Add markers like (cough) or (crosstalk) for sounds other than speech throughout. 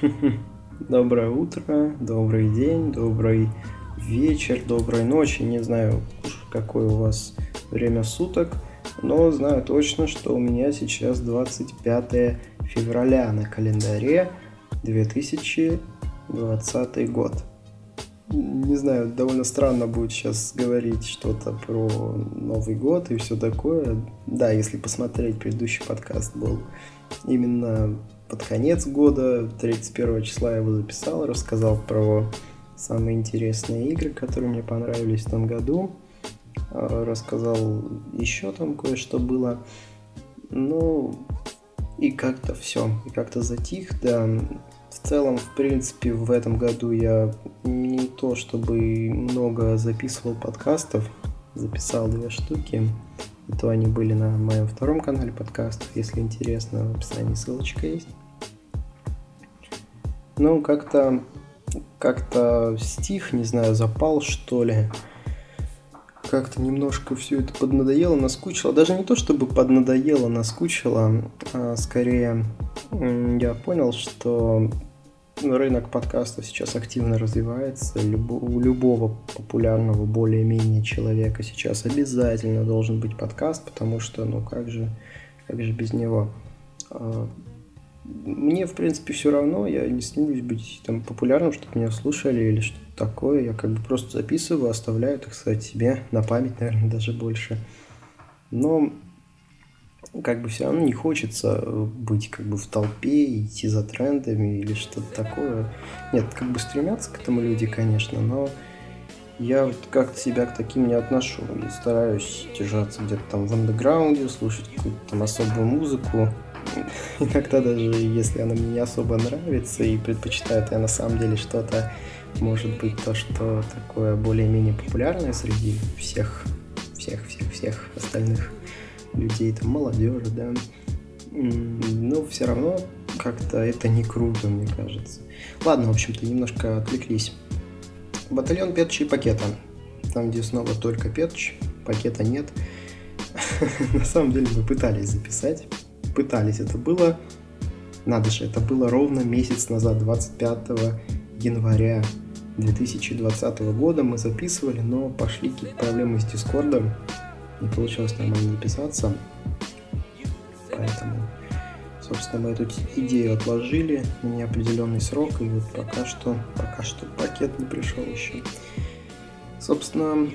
(laughs) Доброе утро, добрый день, добрый вечер, доброй ночи. Не знаю, какое у вас время суток, но знаю точно, что у меня сейчас 25 февраля на календаре 2020 год. Не знаю, довольно странно будет сейчас говорить что-то про Новый год и все такое. Да, если посмотреть, предыдущий подкаст был именно под конец года, 31 числа я его записал, рассказал про самые интересные игры, которые мне понравились в том году. А, рассказал еще там кое-что было. Ну, и как-то все, и как-то затих, да. В целом, в принципе, в этом году я не то чтобы много записывал подкастов, записал две штуки. И то они были на моем втором канале подкастов, если интересно, в описании ссылочка есть. Ну, как-то как-то стих, не знаю, запал, что ли. Как-то немножко все это поднадоело, наскучило. Даже не то, чтобы поднадоело, наскучило, а скорее я понял, что рынок подкастов сейчас активно развивается. у любого популярного более-менее человека сейчас обязательно должен быть подкаст, потому что, ну как же, как же без него? Мне, в принципе, все равно, я не стремлюсь быть там популярным, чтобы меня слушали или что-то такое. Я как бы просто записываю, оставляю, так сказать, себе на память, наверное, даже больше. Но как бы все равно не хочется быть как бы в толпе, идти за трендами или что-то такое. Нет, как бы стремятся к этому люди, конечно, но я вот как-то себя к таким не отношу и стараюсь держаться где-то там в андеграунде, слушать какую-то там особую музыку, (laughs) иногда даже если она мне не особо нравится и предпочитаю я на самом деле что-то, может быть, то, что такое более-менее популярное среди всех, всех, всех, всех остальных людей, там, молодежи, да, но все равно как-то это не круто, мне кажется. Ладно, в общем-то, немножко отвлеклись. Батальон Петча и Пакета. Там, где снова только Петч, пакета нет. (laughs) На самом деле мы пытались записать пытались. Это было, надо же, это было ровно месяц назад, 25 января 2020 года мы записывали, но пошли какие-то проблемы с Дискордом, не получилось нормально записаться, поэтому, собственно, мы эту идею отложили на неопределенный срок, и вот пока что, пока что пакет не пришел еще. Собственно,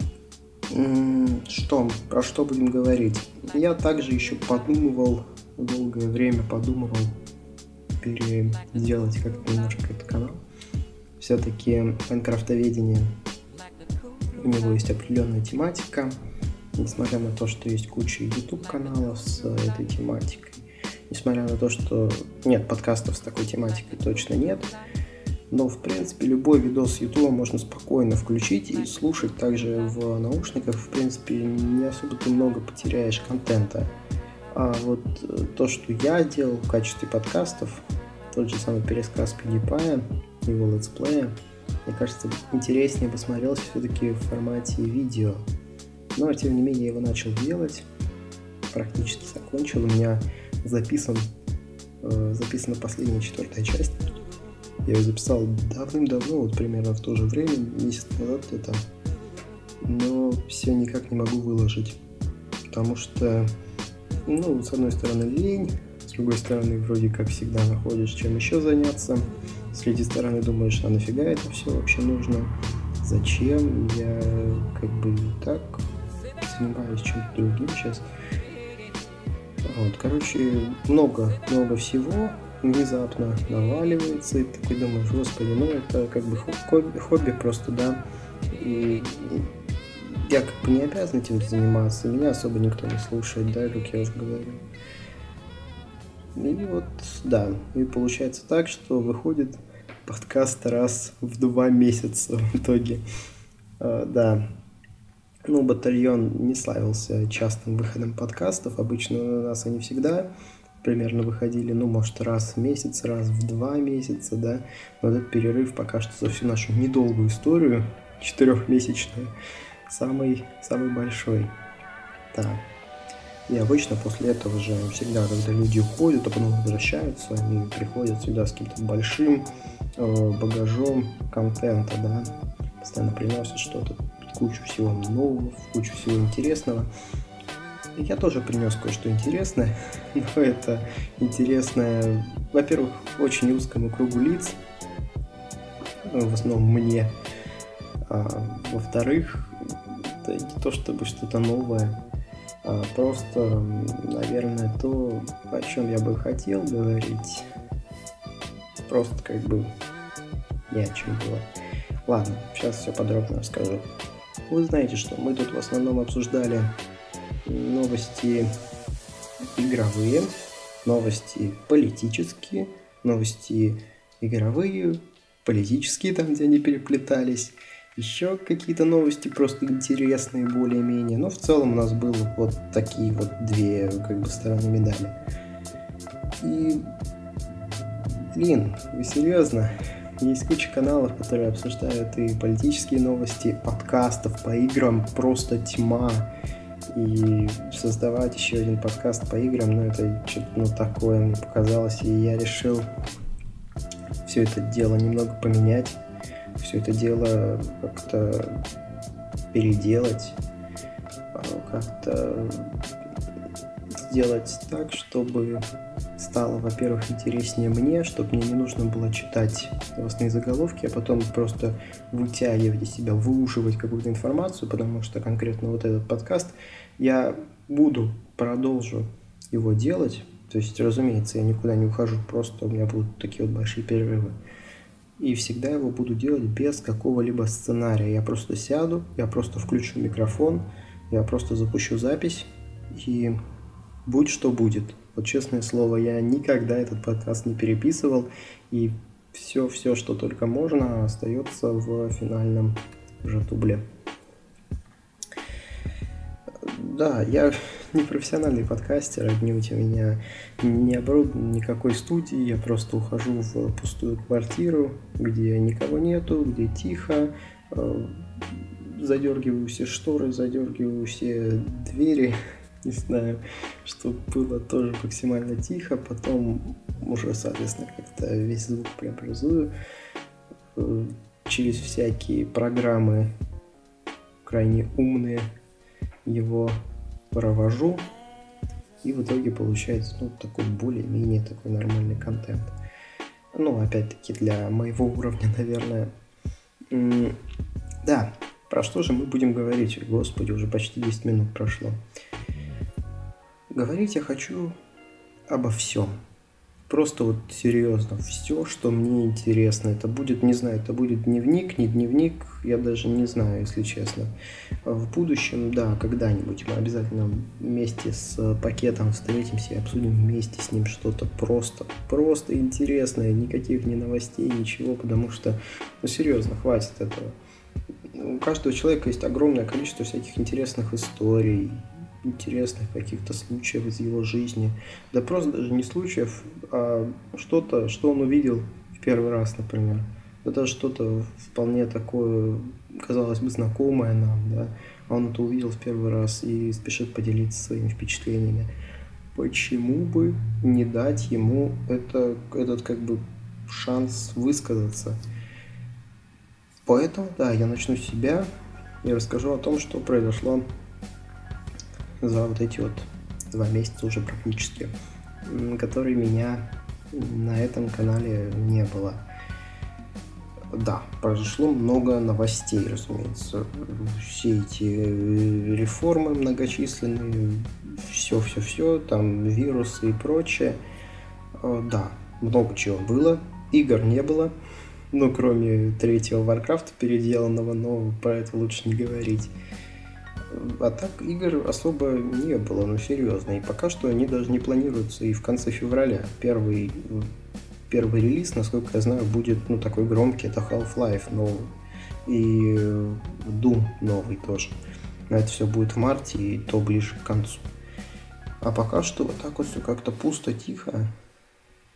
что, про что будем говорить? Я также еще подумывал долгое время подумывал переделать как-то немножко этот канал. Все-таки майнкрафтоведение, у него есть определенная тематика, несмотря на то, что есть куча YouTube каналов с этой тематикой, несмотря на то, что нет подкастов с такой тематикой точно нет, но в принципе любой видос с YouTube можно спокойно включить и слушать также в наушниках, в принципе не особо ты много потеряешь контента. А вот э, то, что я делал в качестве подкастов, тот же самый пересказ PewDiePie, его летсплея, мне кажется, интереснее бы смотрелся все-таки в формате видео. Но, тем не менее, я его начал делать, практически закончил. У меня записан, э, записана последняя четвертая часть. Я ее записал давным-давно, вот примерно в то же время, месяц назад где-то. Но все никак не могу выложить, потому что ну, с одной стороны, лень, с другой стороны, вроде как всегда находишь, чем еще заняться. С третьей стороны, думаешь, а нафига это все вообще нужно? Зачем? Я как бы и так занимаюсь чем-то другим сейчас. Вот, короче, много, много всего внезапно наваливается, и ты такой думаешь, господи, ну это как бы хобби, хобби просто, да, и я как бы не обязан этим заниматься, меня особо никто не слушает, да, как я уже говорил. И вот, да, и получается так, что выходит подкаст раз в два месяца в итоге. А, да, ну, батальон не славился частым выходом подкастов, обычно у нас они всегда примерно выходили, ну, может, раз в месяц, раз в два месяца, да, но этот перерыв пока что за всю нашу недолгую историю, четырехмесячную, самый, самый большой. Да. И обычно после этого же всегда, когда люди уходят, а потом возвращаются, они приходят всегда с каким-то большим э, багажом контента, да, постоянно приносят что-то, кучу всего нового, кучу всего интересного. И я тоже принес кое-что интересное, (laughs) но это интересное, во-первых, очень узкому кругу лиц, в основном мне, а, во-вторых, это не то чтобы что-то новое, а просто, наверное, то, о чем я бы хотел говорить, просто как бы ни о чем было. Ладно, сейчас все подробно расскажу. Вы знаете, что мы тут в основном обсуждали новости игровые, новости политические, новости игровые, политические, там, где они переплетались, еще какие-то новости просто интересные более-менее. Но в целом у нас было вот такие вот две как бы стороны медали. И, блин, вы серьезно? Есть куча каналов, которые обсуждают и политические новости, подкастов по играм просто тьма. И создавать еще один подкаст по играм, ну это что-то ну, такое мне показалось, и я решил все это дело немного поменять все это дело как-то переделать, а, как-то сделать так, чтобы стало, во-первых, интереснее мне, чтобы мне не нужно было читать новостные заголовки, а потом просто вытягивать из себя, выуживать какую-то информацию, потому что конкретно вот этот подкаст я буду, продолжу его делать. То есть, разумеется, я никуда не ухожу, просто у меня будут такие вот большие перерывы и всегда его буду делать без какого-либо сценария. Я просто сяду, я просто включу микрофон, я просто запущу запись и будь что будет. Вот честное слово, я никогда этот подкаст не переписывал, и все-все, что только можно, остается в финальном уже тубле. Да, я не профессиональный подкастер, отнюдь у меня не оборудован никакой студии, я просто ухожу в пустую квартиру, где никого нету, где тихо, э, задергиваю все шторы, задергиваю все двери, (laughs) не знаю, чтобы было тоже максимально тихо, потом уже, соответственно, как-то весь звук преобразую э, через всякие программы крайне умные его провожу, и в итоге получается ну, такой более-менее такой нормальный контент. Ну, опять-таки, для моего уровня, (laughs) наверное. Да, про что же мы будем говорить? Господи, уже почти 10 минут прошло. Говорить я хочу обо всем. Просто вот серьезно, все, что мне интересно. Это будет, не знаю, это будет дневник, не дневник, я даже не знаю, если честно. В будущем, да, когда-нибудь мы обязательно вместе с пакетом встретимся и обсудим вместе с ним что-то просто, просто интересное, никаких ни новостей, ничего, потому что, ну серьезно, хватит этого. У каждого человека есть огромное количество всяких интересных историй, интересных каких-то случаев из его жизни. Да просто даже не случаев, а что-то, что он увидел в первый раз, например. Это что-то вполне такое, казалось бы, знакомое нам, да. А он это увидел в первый раз и спешит поделиться своими впечатлениями. Почему бы не дать ему это, этот как бы шанс высказаться? Поэтому, да, я начну с себя и расскажу о том, что произошло за вот эти вот два месяца уже практически, которые меня на этом канале не было. Да, произошло много новостей, разумеется. Все эти э, реформы многочисленные, все-все-все, там вирусы и прочее. Э, да, много чего было. Игр не было. Ну, кроме третьего Варкрафта переделанного, но про это лучше не говорить. А так игр особо не было, ну серьезно. И пока что они даже не планируются и в конце февраля. Первый, первый релиз, насколько я знаю, будет ну, такой громкий, это Half-Life новый. И Doom новый тоже. Но это все будет в марте и то ближе к концу. А пока что вот так вот все как-то пусто, тихо.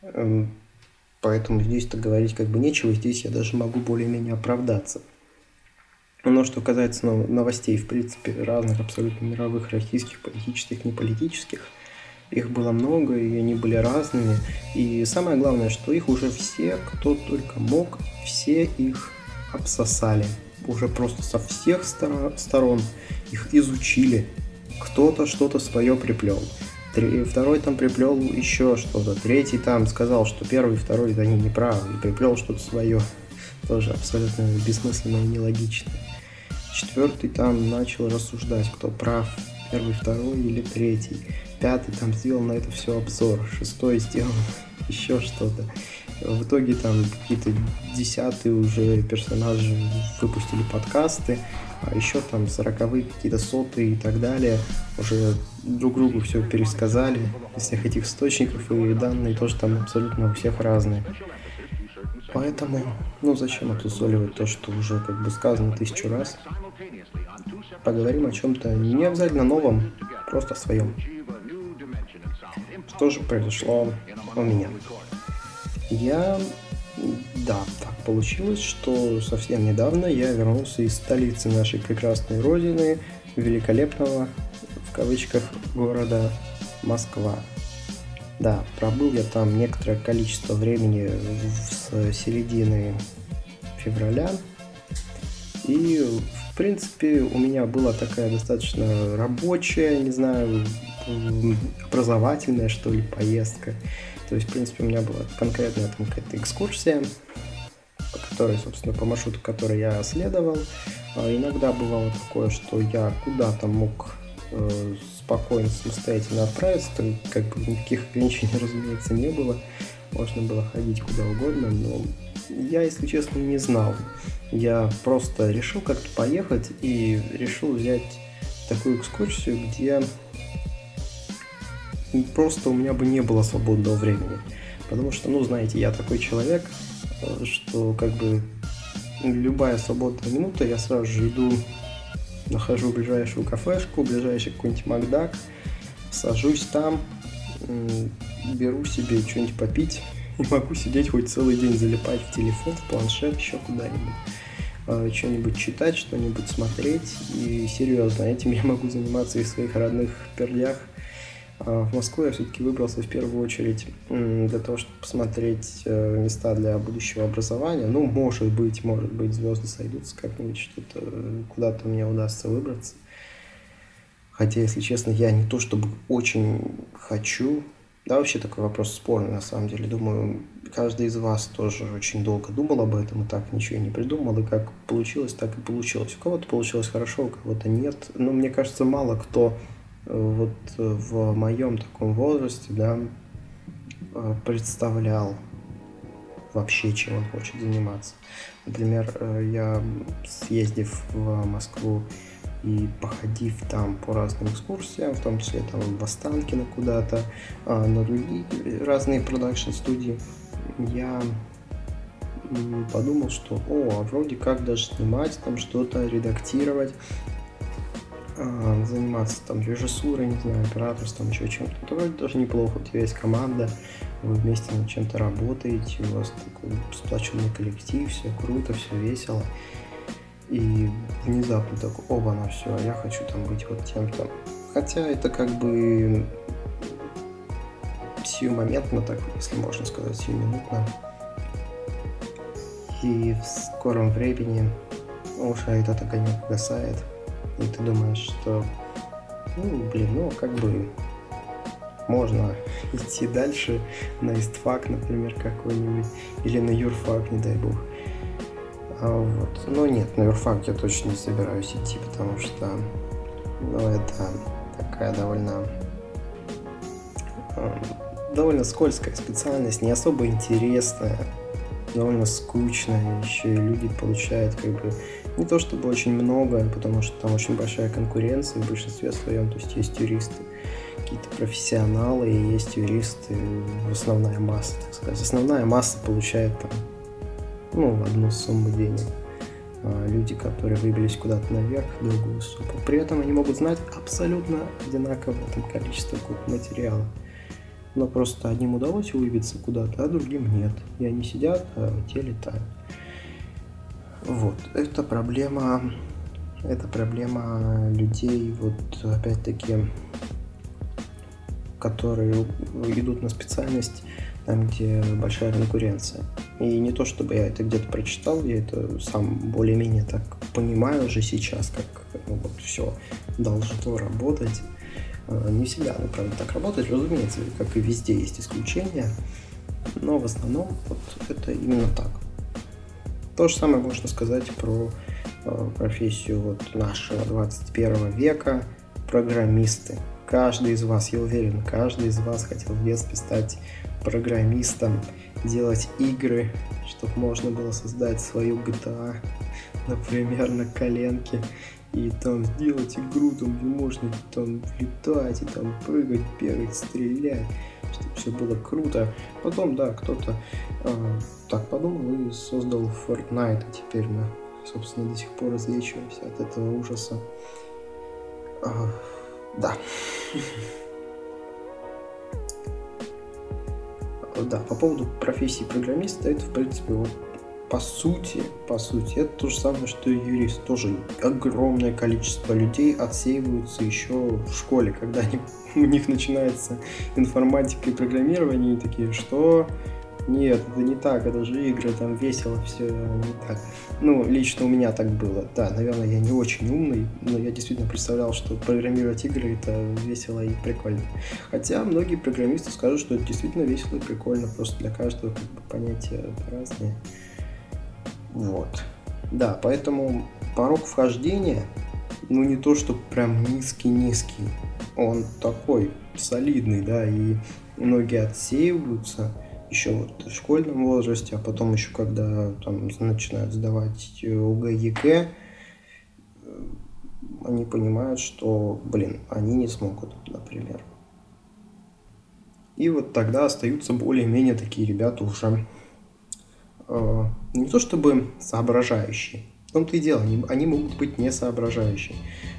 Эм, поэтому здесь-то говорить как бы нечего. Здесь я даже могу более-менее оправдаться. Но что касается новостей, в принципе, разных абсолютно мировых, российских, политических, неполитических, их было много, и они были разными. И самое главное, что их уже все, кто только мог, все их обсосали. Уже просто со всех сторон их изучили. Кто-то что-то свое приплел. Второй там приплел еще что-то. Третий там сказал, что первый и второй они неправы. И приплел что-то свое. Тоже абсолютно бессмысленное и нелогичное. Четвертый там начал рассуждать, кто прав, первый, второй или третий. Пятый там сделал на это все обзор. Шестой сделал (laughs) еще что-то. В итоге там какие-то десятые уже персонажи выпустили подкасты, а еще там сороковые, какие-то сотые и так далее уже друг другу все пересказали из всех этих источников, и данные тоже там абсолютно у всех разные. Поэтому, ну зачем отусоливать то, что уже как бы сказано тысячу раз. Поговорим о чем-то не обязательно новом, просто своем. Что же произошло у меня? Я, да, так получилось, что совсем недавно я вернулся из столицы нашей прекрасной родины, великолепного, в кавычках, города Москва. Да, пробыл я там некоторое количество времени с середины февраля. И, в принципе, у меня была такая достаточно рабочая, не знаю, образовательная, что ли, поездка. То есть, в принципе, у меня была конкретная там какая-то экскурсия, по которой, собственно, по маршруту, который я следовал. А иногда бывало такое, что я куда-то мог э, спокойно, самостоятельно отправиться, там как бы никаких ограничений, (laughs) разумеется, не было. Можно было ходить куда угодно, но я, если честно, не знал. Я просто решил как-то поехать и решил взять такую экскурсию, где просто у меня бы не было свободного времени. Потому что, ну, знаете, я такой человек, э, что как бы любая свободная минута, я сразу же иду нахожу ближайшую кафешку, ближайший какой-нибудь Макдак, сажусь там, беру себе что-нибудь попить (laughs) и могу сидеть хоть целый день залипать в телефон, в планшет, еще куда-нибудь а, что-нибудь читать, что-нибудь смотреть. И серьезно, этим я могу заниматься и в своих родных пердях, в Москву я все-таки выбрался в первую очередь для того, чтобы посмотреть э, места для будущего образования. Ну, может быть, может быть, звезды сойдутся как-нибудь, что-то куда-то мне удастся выбраться. Хотя, если честно, я не то чтобы очень хочу. Да, вообще такой вопрос спорный, на самом деле. Думаю, каждый из вас тоже очень долго думал об этом и так ничего не придумал. И как получилось, так и получилось. У кого-то получилось хорошо, у кого-то нет. Но мне кажется, мало кто вот в моем таком возрасте, да, э, представлял вообще, чем он хочет заниматься. Например, э, я съездив в Москву и походив там по разным экскурсиям, в том числе там в Останкино куда-то, а, на другие разные продакшн-студии, я подумал, что, о, а вроде как даже снимать там что-то, редактировать, а, заниматься там режиссурой, не знаю, операторством, еще чем-то, то вроде тоже неплохо. У тебя есть команда, вы вместе над чем-то работаете, у вас такой сплоченный коллектив, все круто, все весело. И внезапно так, оба, на все, а я хочу там быть вот тем-то. Хотя это как бы сиюмоментно, так, если можно сказать, сиюминутно. И в скором времени уже этот огонек гасает и ты думаешь, что, ну, блин, ну, как бы можно идти дальше на истфак, например, какой-нибудь, или на юрфак, не дай бог. А вот. Но нет, на юрфак я точно не собираюсь идти, потому что, ну, это такая довольно довольно скользкая специальность, не особо интересная, довольно скучная, еще и люди получают как бы не то чтобы очень много, потому что там очень большая конкуренция в большинстве своем, то есть есть юристы, какие-то профессионалы, и есть юристы, основная масса, так сказать. Основная масса получает там, ну, одну сумму денег. А люди, которые выбились куда-то наверх, другую сумму. При этом они могут знать абсолютно одинаковое там количество материала. Но просто одним удалось выбиться куда-то, а другим нет. И они сидят, а те летают. Вот, это проблема это проблема людей, вот опять-таки, которые идут на специальность там, где большая конкуренция. И не то, чтобы я это где-то прочитал, я это сам более-менее так понимаю уже сейчас, как ну, вот все должно работать. А, не всегда оно, правда, так работает, разумеется, как и везде есть исключения, но в основном вот это именно так. То же самое можно сказать про э, профессию вот нашего 21 века, программисты. Каждый из вас, я уверен, каждый из вас хотел в детстве стать программистом, делать игры, чтобы можно было создать свою GTA, (laughs) например, на коленке, и там сделать игру, там, где можно там летать, и там прыгать, бегать, стрелять, чтобы все было круто. Потом, да, кто-то э, так подумал и создал Fortnite, и теперь мы, собственно, до сих пор излечиваемся от этого ужаса. Э, да. (laughs) да, по поводу профессии программиста, это, в принципе, вот по сути, по сути, это то же самое, что и юрист. Тоже огромное количество людей отсеиваются еще в школе, когда они, (laughs) у них начинается информатика и программирование, и такие, что нет, это не так, это же игры, там весело, все не так. Ну, лично у меня так было. Да, наверное, я не очень умный, но я действительно представлял, что программировать игры это весело и прикольно. Хотя многие программисты скажут, что это действительно весело и прикольно, просто для каждого как бы, понятия разные. Вот. Да, поэтому порог вхождения, ну не то, что прям низкий-низкий, он такой солидный, да, и многие отсеиваются – еще вот в школьном возрасте, а потом еще когда там начинают сдавать ОГЭ, ЕГЭ, они понимают, что, блин, они не смогут, например. И вот тогда остаются более-менее такие ребята уже э, не то чтобы соображающие, в том-то и дело, они, они могут быть не соображающие.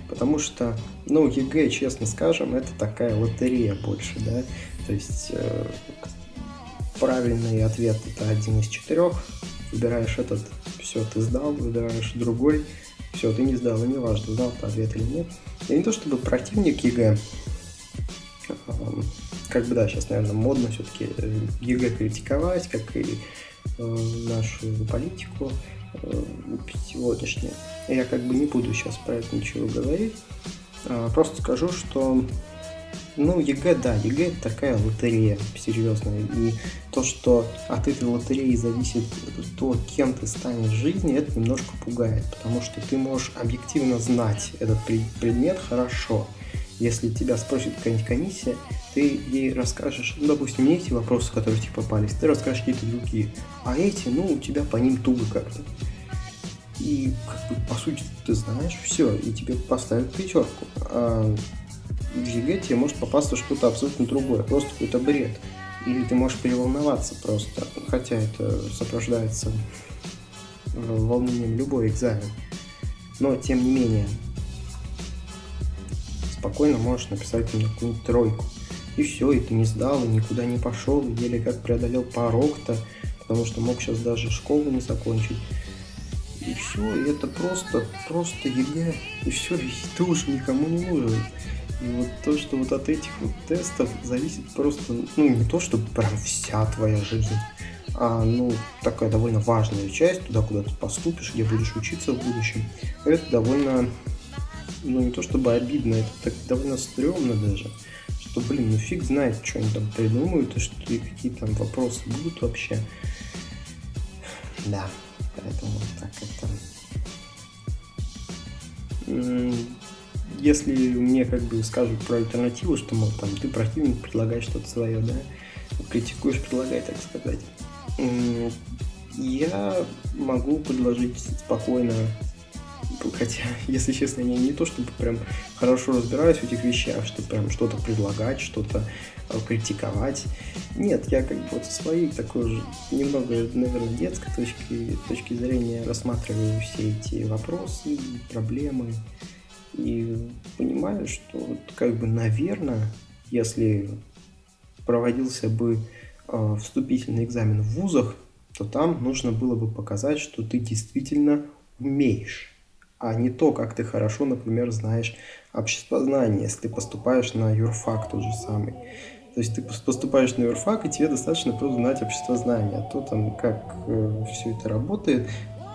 Потому что, ну, ЕГЭ, честно скажем, это такая лотерея больше, да. То есть э, правильный ответ это один из четырех. Выбираешь этот, все, ты сдал, выбираешь другой, все, ты не сдал, и не важно, сдал ты ответ или нет. Я не то чтобы противник ЕГЭ, как бы да, сейчас, наверное, модно все-таки э, ЕГЭ критиковать, как и э, нашу политику э, сегодняшнюю. Я как бы не буду сейчас про это ничего говорить. А, просто скажу, что ну, ЕГЭ, да, ЕГЭ это такая лотерея серьезная. И то, что от этой лотереи зависит то, кем ты станешь в жизни, это немножко пугает. Потому что ты можешь объективно знать этот предмет хорошо. Если тебя спросит какая-нибудь комиссия, ты ей расскажешь, ну, допустим, не эти вопросы, которые тебе попались, ты расскажешь какие-то другие. А эти, ну, у тебя по ним туго как-то. И, как бы, по сути, ты знаешь все, и тебе поставят пятерку. А в ЕГЭ тебе может попасться что-то абсолютно другое, просто какой-то бред. Или ты можешь переволноваться просто, хотя это сопровождается волнением любой экзамен. Но, тем не менее, спокойно можешь написать на какую-нибудь тройку. И все, и ты не сдал, и никуда не пошел, и еле как преодолел порог-то, потому что мог сейчас даже школу не закончить. И все, и это просто, просто ЕГЭ, и все, и ты уже никому не нужен. И вот то, что вот от этих вот тестов зависит просто, ну, не то, что прям вся твоя жизнь, а, ну, такая довольно важная часть, туда, куда ты поступишь, где будешь учиться в будущем. Это довольно, ну, не то чтобы обидно, это так довольно стрёмно даже, что, блин, ну фиг знает, что они там придумают, и что и какие там вопросы будут вообще. Да, поэтому так это если мне как бы скажут про альтернативу, что, мол, там, ты противник, предлагаешь что-то свое, да, критикуешь, предлагай, так сказать, я могу предложить спокойно, хотя, (laughs) если честно, я не то, чтобы прям хорошо разбираюсь в этих вещах, что прям что-то предлагать, что-то э, критиковать. Нет, я как бы вот со своей такой же немного, наверное, детской точки, точки зрения рассматриваю все эти вопросы, проблемы, и понимаю, что вот как бы, наверное, если проводился бы э, вступительный экзамен в вузах, то там нужно было бы показать, что ты действительно умеешь. А не то, как ты хорошо, например, знаешь обществознание, если ты поступаешь на юрфак тот же самый. То есть ты поступаешь на юрфак, и тебе достаточно просто знать обществознание, а то там как э, все это работает,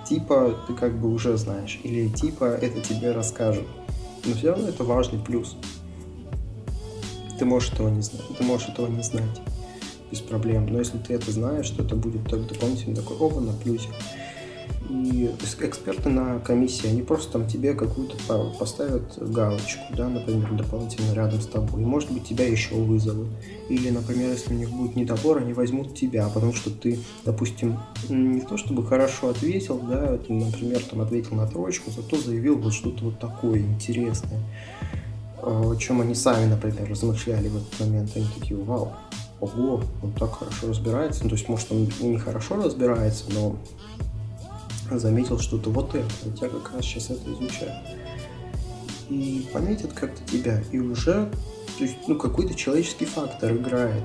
типа ты как бы уже знаешь, или типа это тебе расскажут. Но все равно это важный плюс. Ты можешь этого не знать, ты можешь этого не знать без проблем. Но если ты это знаешь, то это будет только дополнительно такой оба на плюсе. И эксперты на комиссии, они просто там тебе какую-то поставят галочку, да, например, дополнительно рядом с тобой. И, может быть, тебя еще вызовут. Или, например, если у них будет недобор, они возьмут тебя, потому что ты, допустим, не то чтобы хорошо ответил, да, ты, например, там ответил на троечку, зато заявил вот что-то вот такое интересное, о чем они сами, например, размышляли в этот момент. Они такие, вау, ого, он так хорошо разбирается. Ну, то есть, может, он не хорошо разбирается, но заметил что-то вот это. Вот я как раз сейчас это изучаю. И пометят как-то тебя, и уже то есть, ну, какой-то человеческий фактор играет.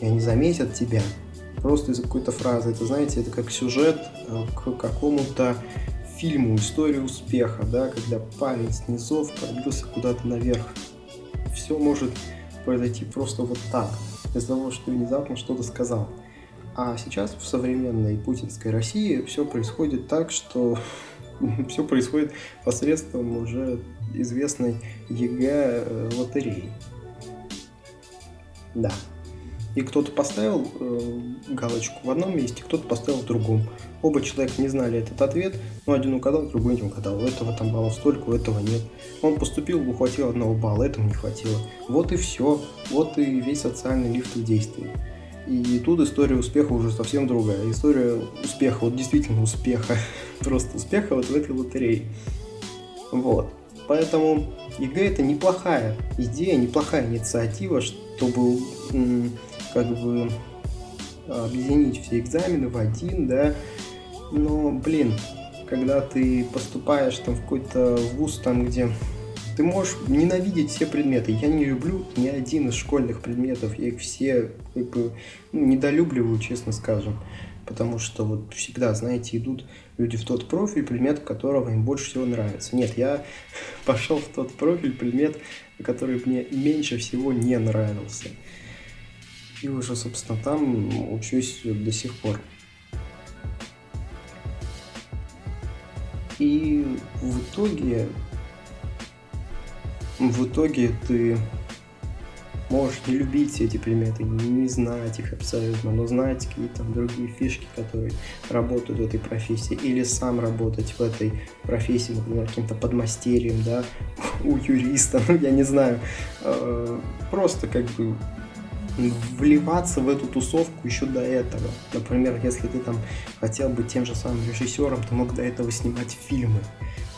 И они заметят тебя просто из-за какой-то фразы. Это, знаете, это как сюжет э, к какому-то фильму «История успеха», да, когда парень с низов пробился куда-то наверх. Все может произойти просто вот так, из-за того, что внезапно что-то сказал. А сейчас в современной путинской России все происходит так, что (laughs) все происходит посредством уже известной ЕГЭ э, лотереи. Да. И кто-то поставил э, галочку в одном месте, кто-то поставил в другом. Оба человека не знали этот ответ, но один угадал, другой не угадал. У этого там баллов столько, у этого нет. Он поступил, ухватил одного балла, этому не хватило. Вот и все. Вот и весь социальный лифт в действии. И тут история успеха уже совсем другая. История успеха, вот действительно успеха, (laughs) просто успеха вот в этой лотерее. Вот. Поэтому ЕГЭ это неплохая идея, неплохая инициатива, чтобы как бы объединить все экзамены в один, да. Но, блин, когда ты поступаешь там в какой-то вуз, там, где ты можешь ненавидеть все предметы. Я не люблю ни один из школьных предметов. Я их все как бы, ну, недолюбливаю, честно скажем. Потому что вот всегда, знаете, идут люди в тот профиль, предмет которого им больше всего нравится. Нет, я (laughs) пошел в тот профиль, предмет, который мне меньше всего не нравился. И уже, собственно, там учусь до сих пор. И в итоге в итоге ты можешь не любить эти предметы, не знать их абсолютно, но знать какие-то другие фишки, которые работают в этой профессии, или сам работать в этой профессии, например, каким-то подмастерьем, да, (laughs) у юриста, ну, я не знаю, э, просто как бы вливаться в эту тусовку еще до этого. Например, если ты там хотел быть тем же самым режиссером, ты мог до этого снимать фильмы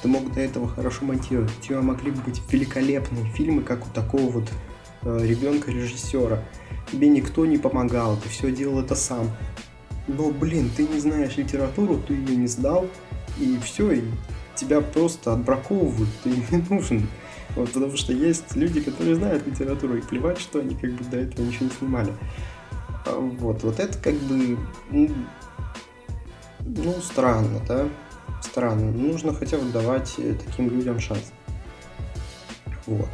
ты мог до этого хорошо монтировать. У тебя могли бы быть великолепные фильмы, как у такого вот э, ребенка-режиссера. Тебе никто не помогал, ты все делал это сам. Но, блин, ты не знаешь литературу, ты ее не сдал, и все, и тебя просто отбраковывают, ты не нужен. Вот, потому что есть люди, которые знают литературу, и плевать, что они как бы до этого ничего не снимали. А вот, вот это как бы, ну, ну странно, да странно. Нужно хотя бы давать э, таким людям шанс. Вот.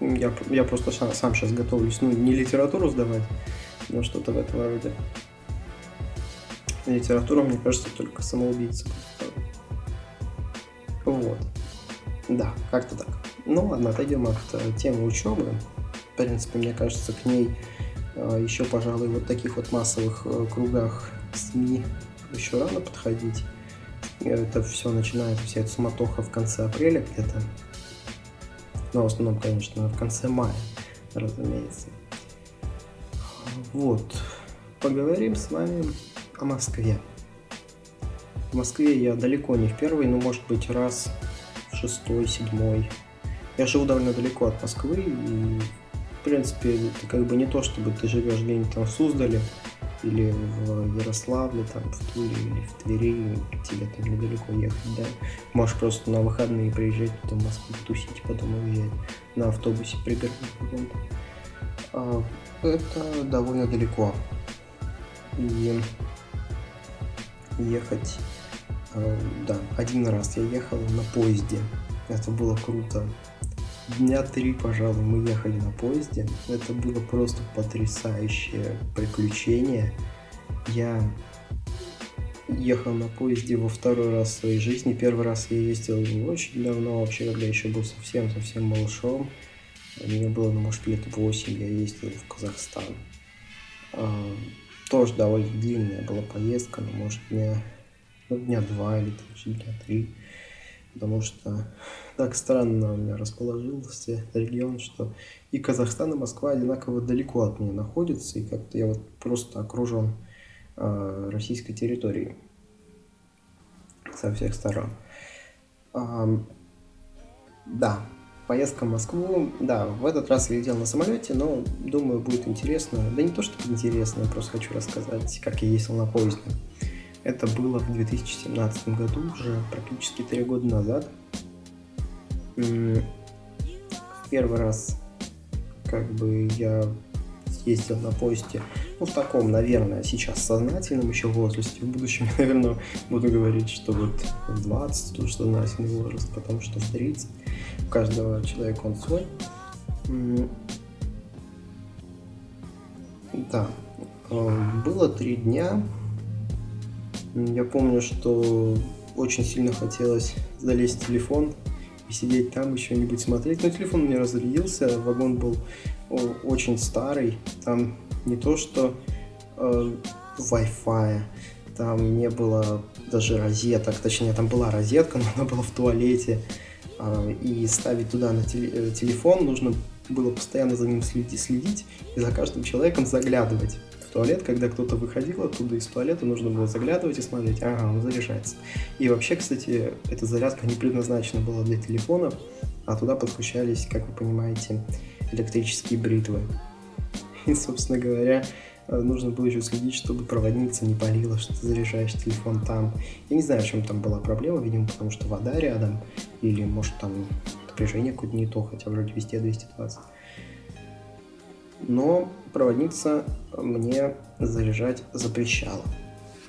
Я, я просто сам, сам сейчас готовлюсь, ну, не литературу сдавать, но что-то в этом роде. Литература, мне кажется, только самоубийца. Вот. Да, как-то так. Ну ладно, отойдем от э, темы учебы. В принципе, мне кажется, к ней э, еще, пожалуй, вот таких вот массовых кругах СМИ еще рано подходить. Это все начинается, вся эта суматоха в конце апреля где-то. Но в основном, конечно, в конце мая, разумеется. Вот. Поговорим с вами о Москве. В Москве я далеко не в первый, но может быть раз в шестой, седьмой. Я живу довольно далеко от Москвы, и в принципе это как бы не то, чтобы ты живешь где-нибудь там в Суздале, или в Ярославле, там, в Туле или в Твери, тебе там недалеко ехать, да. Можешь просто на выходные приезжать туда в Москву, тусить, потом уезжать на автобусе пригородном каком-то. А, это довольно далеко. И ехать Э, да, один раз я ехал на поезде. Это было круто. Дня три, пожалуй, мы ехали на поезде. Это было просто потрясающее приключение. Я ехал на поезде во второй раз в своей жизни. Первый раз я ездил очень давно, вообще, когда еще был совсем-совсем малышом. Мне было, ну, может, лет 8, я ездил в Казахстан. А, тоже довольно длинная была поездка, но, может, дня, ну, дня два или даже дня три. Потому что так странно у меня расположился регион, что и Казахстан, и Москва одинаково далеко от меня находятся, и как-то я вот просто окружен э, российской территорией со всех сторон. А, да, поездка в Москву, да, в этот раз я летел на самолете, но думаю, будет интересно. Да не то, что интересно, я просто хочу рассказать, как я ездил на поезде. Это было в 2017 году, уже практически три года назад. Первый раз как бы я ездил на поезде, ну, в таком, наверное, сейчас сознательном еще возрасте. В будущем, (laughs) наверное, буду говорить, что вот в 20 тоже сознательный возраст, потому что в 30 у каждого человека он свой. Да, э, было три дня, я помню, что очень сильно хотелось залезть в телефон и сидеть там, еще нибудь смотреть. Но телефон у меня разрядился, вагон был очень старый. Там не то что э, Wi-Fi, там не было даже розеток, точнее там была розетка, (laughs) но она была в туалете. Э, и ставить туда на теле, э, телефон нужно было постоянно за ним следить, следить и за каждым человеком заглядывать туалет, когда кто-то выходил оттуда из туалета, нужно было заглядывать и смотреть, ага, он заряжается. И вообще, кстати, эта зарядка не предназначена была для телефонов, а туда подключались, как вы понимаете, электрические бритвы. И, собственно говоря, э, нужно было еще следить, чтобы проводница не полила, что ты заряжаешь телефон там. Я не знаю, в чем там была проблема, видимо, потому что вода рядом, или, может, там напряжение какое-то не то, хотя вроде везде 220 но проводница мне заряжать запрещала.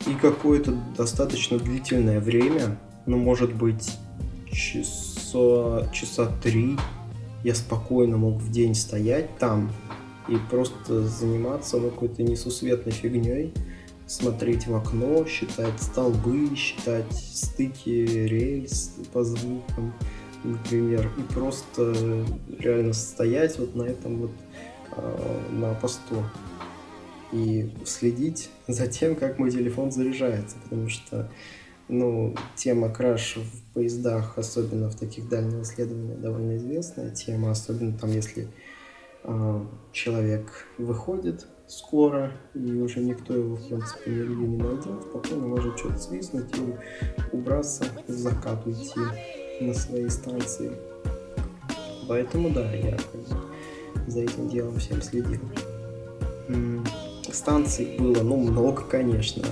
И какое-то достаточно длительное время, ну, может быть, часа, часа три, я спокойно мог в день стоять там и просто заниматься ну, какой-то несусветной фигней, смотреть в окно, считать столбы, считать стыки рельс по звукам, например, и просто реально стоять вот на этом вот на посту и следить за тем, как мой телефон заряжается, потому что ну, тема краш в поездах, особенно в таких дальних исследованиях, довольно известная тема, особенно там, если э, человек выходит скоро, и уже никто его, в принципе, нигде не найдет, потом может что-то свистнуть и убраться в закат уйти на своей станции. Поэтому, да, я как бы за этим делом всем следил. Станций было, ну, много, конечно.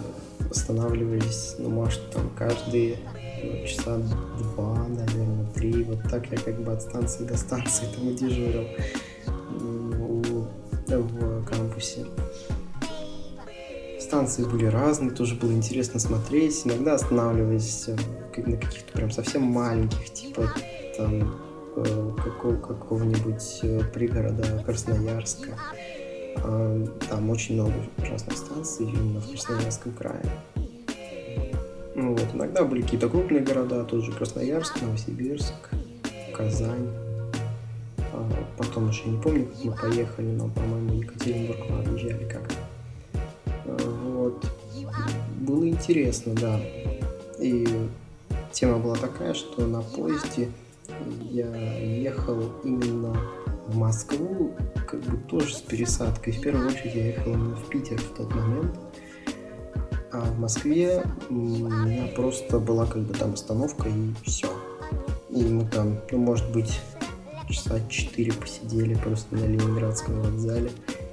Останавливались, ну, может, там каждые ну, часа два, наверное, три. Вот так я как бы от станции до станции там и дежурил в кампусе. Станции были разные, тоже было интересно смотреть. Иногда останавливались э, на каких-то прям совсем маленьких, типа там какого, какого-нибудь э, пригорода Красноярска. А, там очень много разных станций именно в Красноярском крае. Ну, вот. Иногда были какие-то крупные города, тот же Красноярск, Новосибирск, Казань. А потом еще не помню, как мы поехали, но, по-моему, Екатеринбург мы объезжали как-то. А, вот. Было интересно, да. И тема была такая, что на поезде я ехал именно в Москву, как бы тоже с пересадкой. В первую очередь я ехал именно в Питер в тот момент. А в Москве у меня просто была как бы там остановка и все. И мы там, ну, может быть, часа четыре посидели просто на Ленинградском вокзале.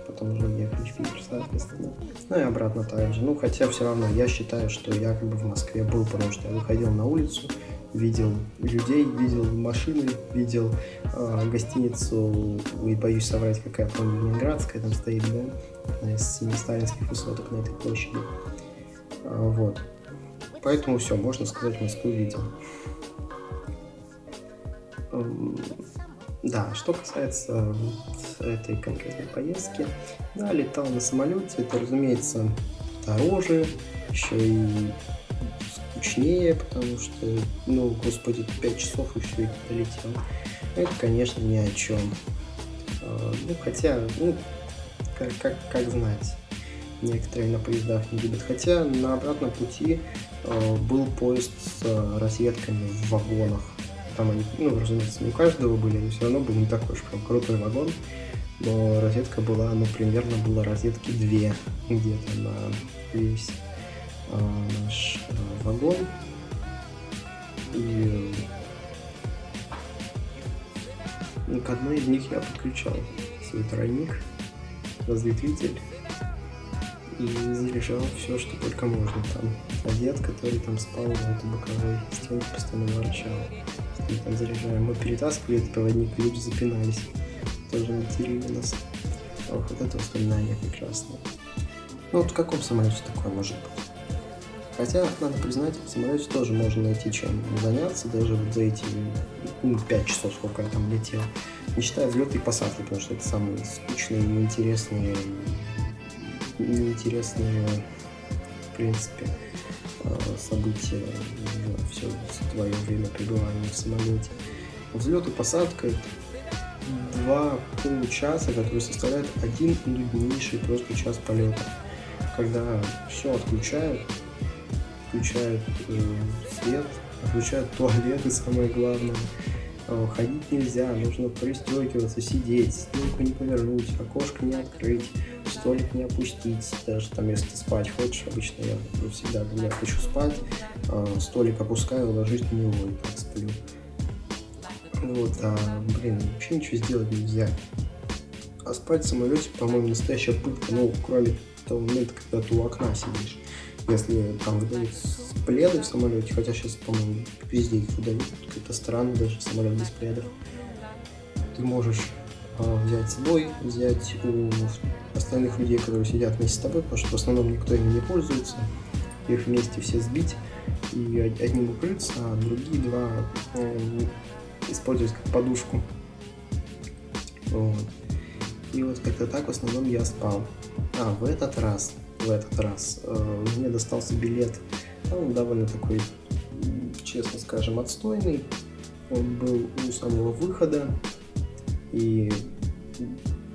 Потом уже ехали в Питер, соответственно. Ну и обратно так же. Ну, хотя все равно я считаю, что я как бы в Москве был, потому что я выходил на улицу, видел людей, видел машины, видел э, гостиницу, и боюсь соврать, какая, помню, Ленинградская, там стоит дом, одна из сталинских высоток на этой площади. А, вот. Поэтому все, можно сказать, Москву видел. Да, что касается этой конкретной поездки, да, летал на самолете, это, разумеется, дороже, еще и скучнее, потому что, ну, господи, 5 часов и все, и долетел. Это, конечно, ни о чем. А, ну, хотя, ну, как, как, как знать, некоторые на поездах не любят. Хотя на обратном пути э, был поезд с э, розетками в вагонах там они, ну, разумеется, не у каждого были, но все равно был не такой уж прям крутой вагон. Но розетка была, ну, примерно было розетки две где-то на весь наш э, вагон. И ну, к одной из них я подключал свой тройник, разветвитель и заряжал все, что только можно. Там а дед, который там спал на этой боковой стенке, постоянно ворчал мы там заряжаем. Мы перетаскивали этот проводник, люди запинались. Тоже материли нас. Ох, вот это воспоминание прекрасное. Ну вот в каком самолете такое может быть? Хотя, надо признать, в самолете тоже можно найти чем заняться, даже вот за эти ну, 5 часов, сколько я там летел. Не считая взлеты и посадки, потому что это самые скучные, неинтересные, неинтересные, в принципе, Э, события все твое время пребывания в самолете. Взлет и посадка два получаса, которые составляют один нуднейший просто час полета. Когда все отключают, включают э, свет, отключают туалеты, самое главное. Э, ходить нельзя, нужно пристегиваться, сидеть, стенку не повернуть, окошко не открыть, столик не опустить, даже там, если ты спать хочешь, обычно я всегда, когда я хочу спать, э, столик опускаю, ложусь на него и так сплю. Вот, а, блин, вообще ничего сделать нельзя. А спать в самолете, по-моему, настоящая пытка, ну, кроме того момента, когда ты у окна сидишь. Если там выдают пледы в самолете, хотя сейчас, по-моему, везде их выдают, это странно, даже самолет без пледов. Ты можешь э, взять с собой, взять у остальных людей, которые сидят вместе с тобой, потому что в основном никто ими не пользуется, их вместе все сбить и одним укрыться, а другие два э, использовать как подушку. Вот. И вот как-то так в основном я спал. А, в этот раз в этот раз. Э, мне достался билет, он довольно такой, честно скажем, отстойный. Он был у самого выхода. И,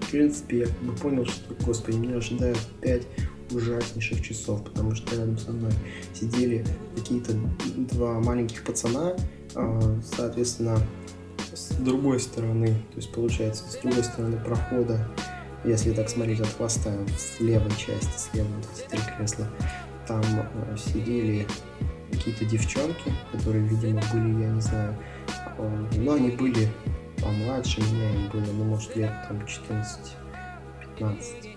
в принципе, я как бы понял, что, господи, меня ожидают 5 ужаснейших часов, потому что рядом со мной сидели какие-то два маленьких пацана, а, соответственно, с другой стороны, то есть получается, с другой стороны прохода если так смотреть от хвоста, с левой части, слева вот эти три кресла, там э, сидели какие-то девчонки, которые, видимо, были, я не знаю, э, но они были помладше меня, им было, ну, может, лет там 14-15.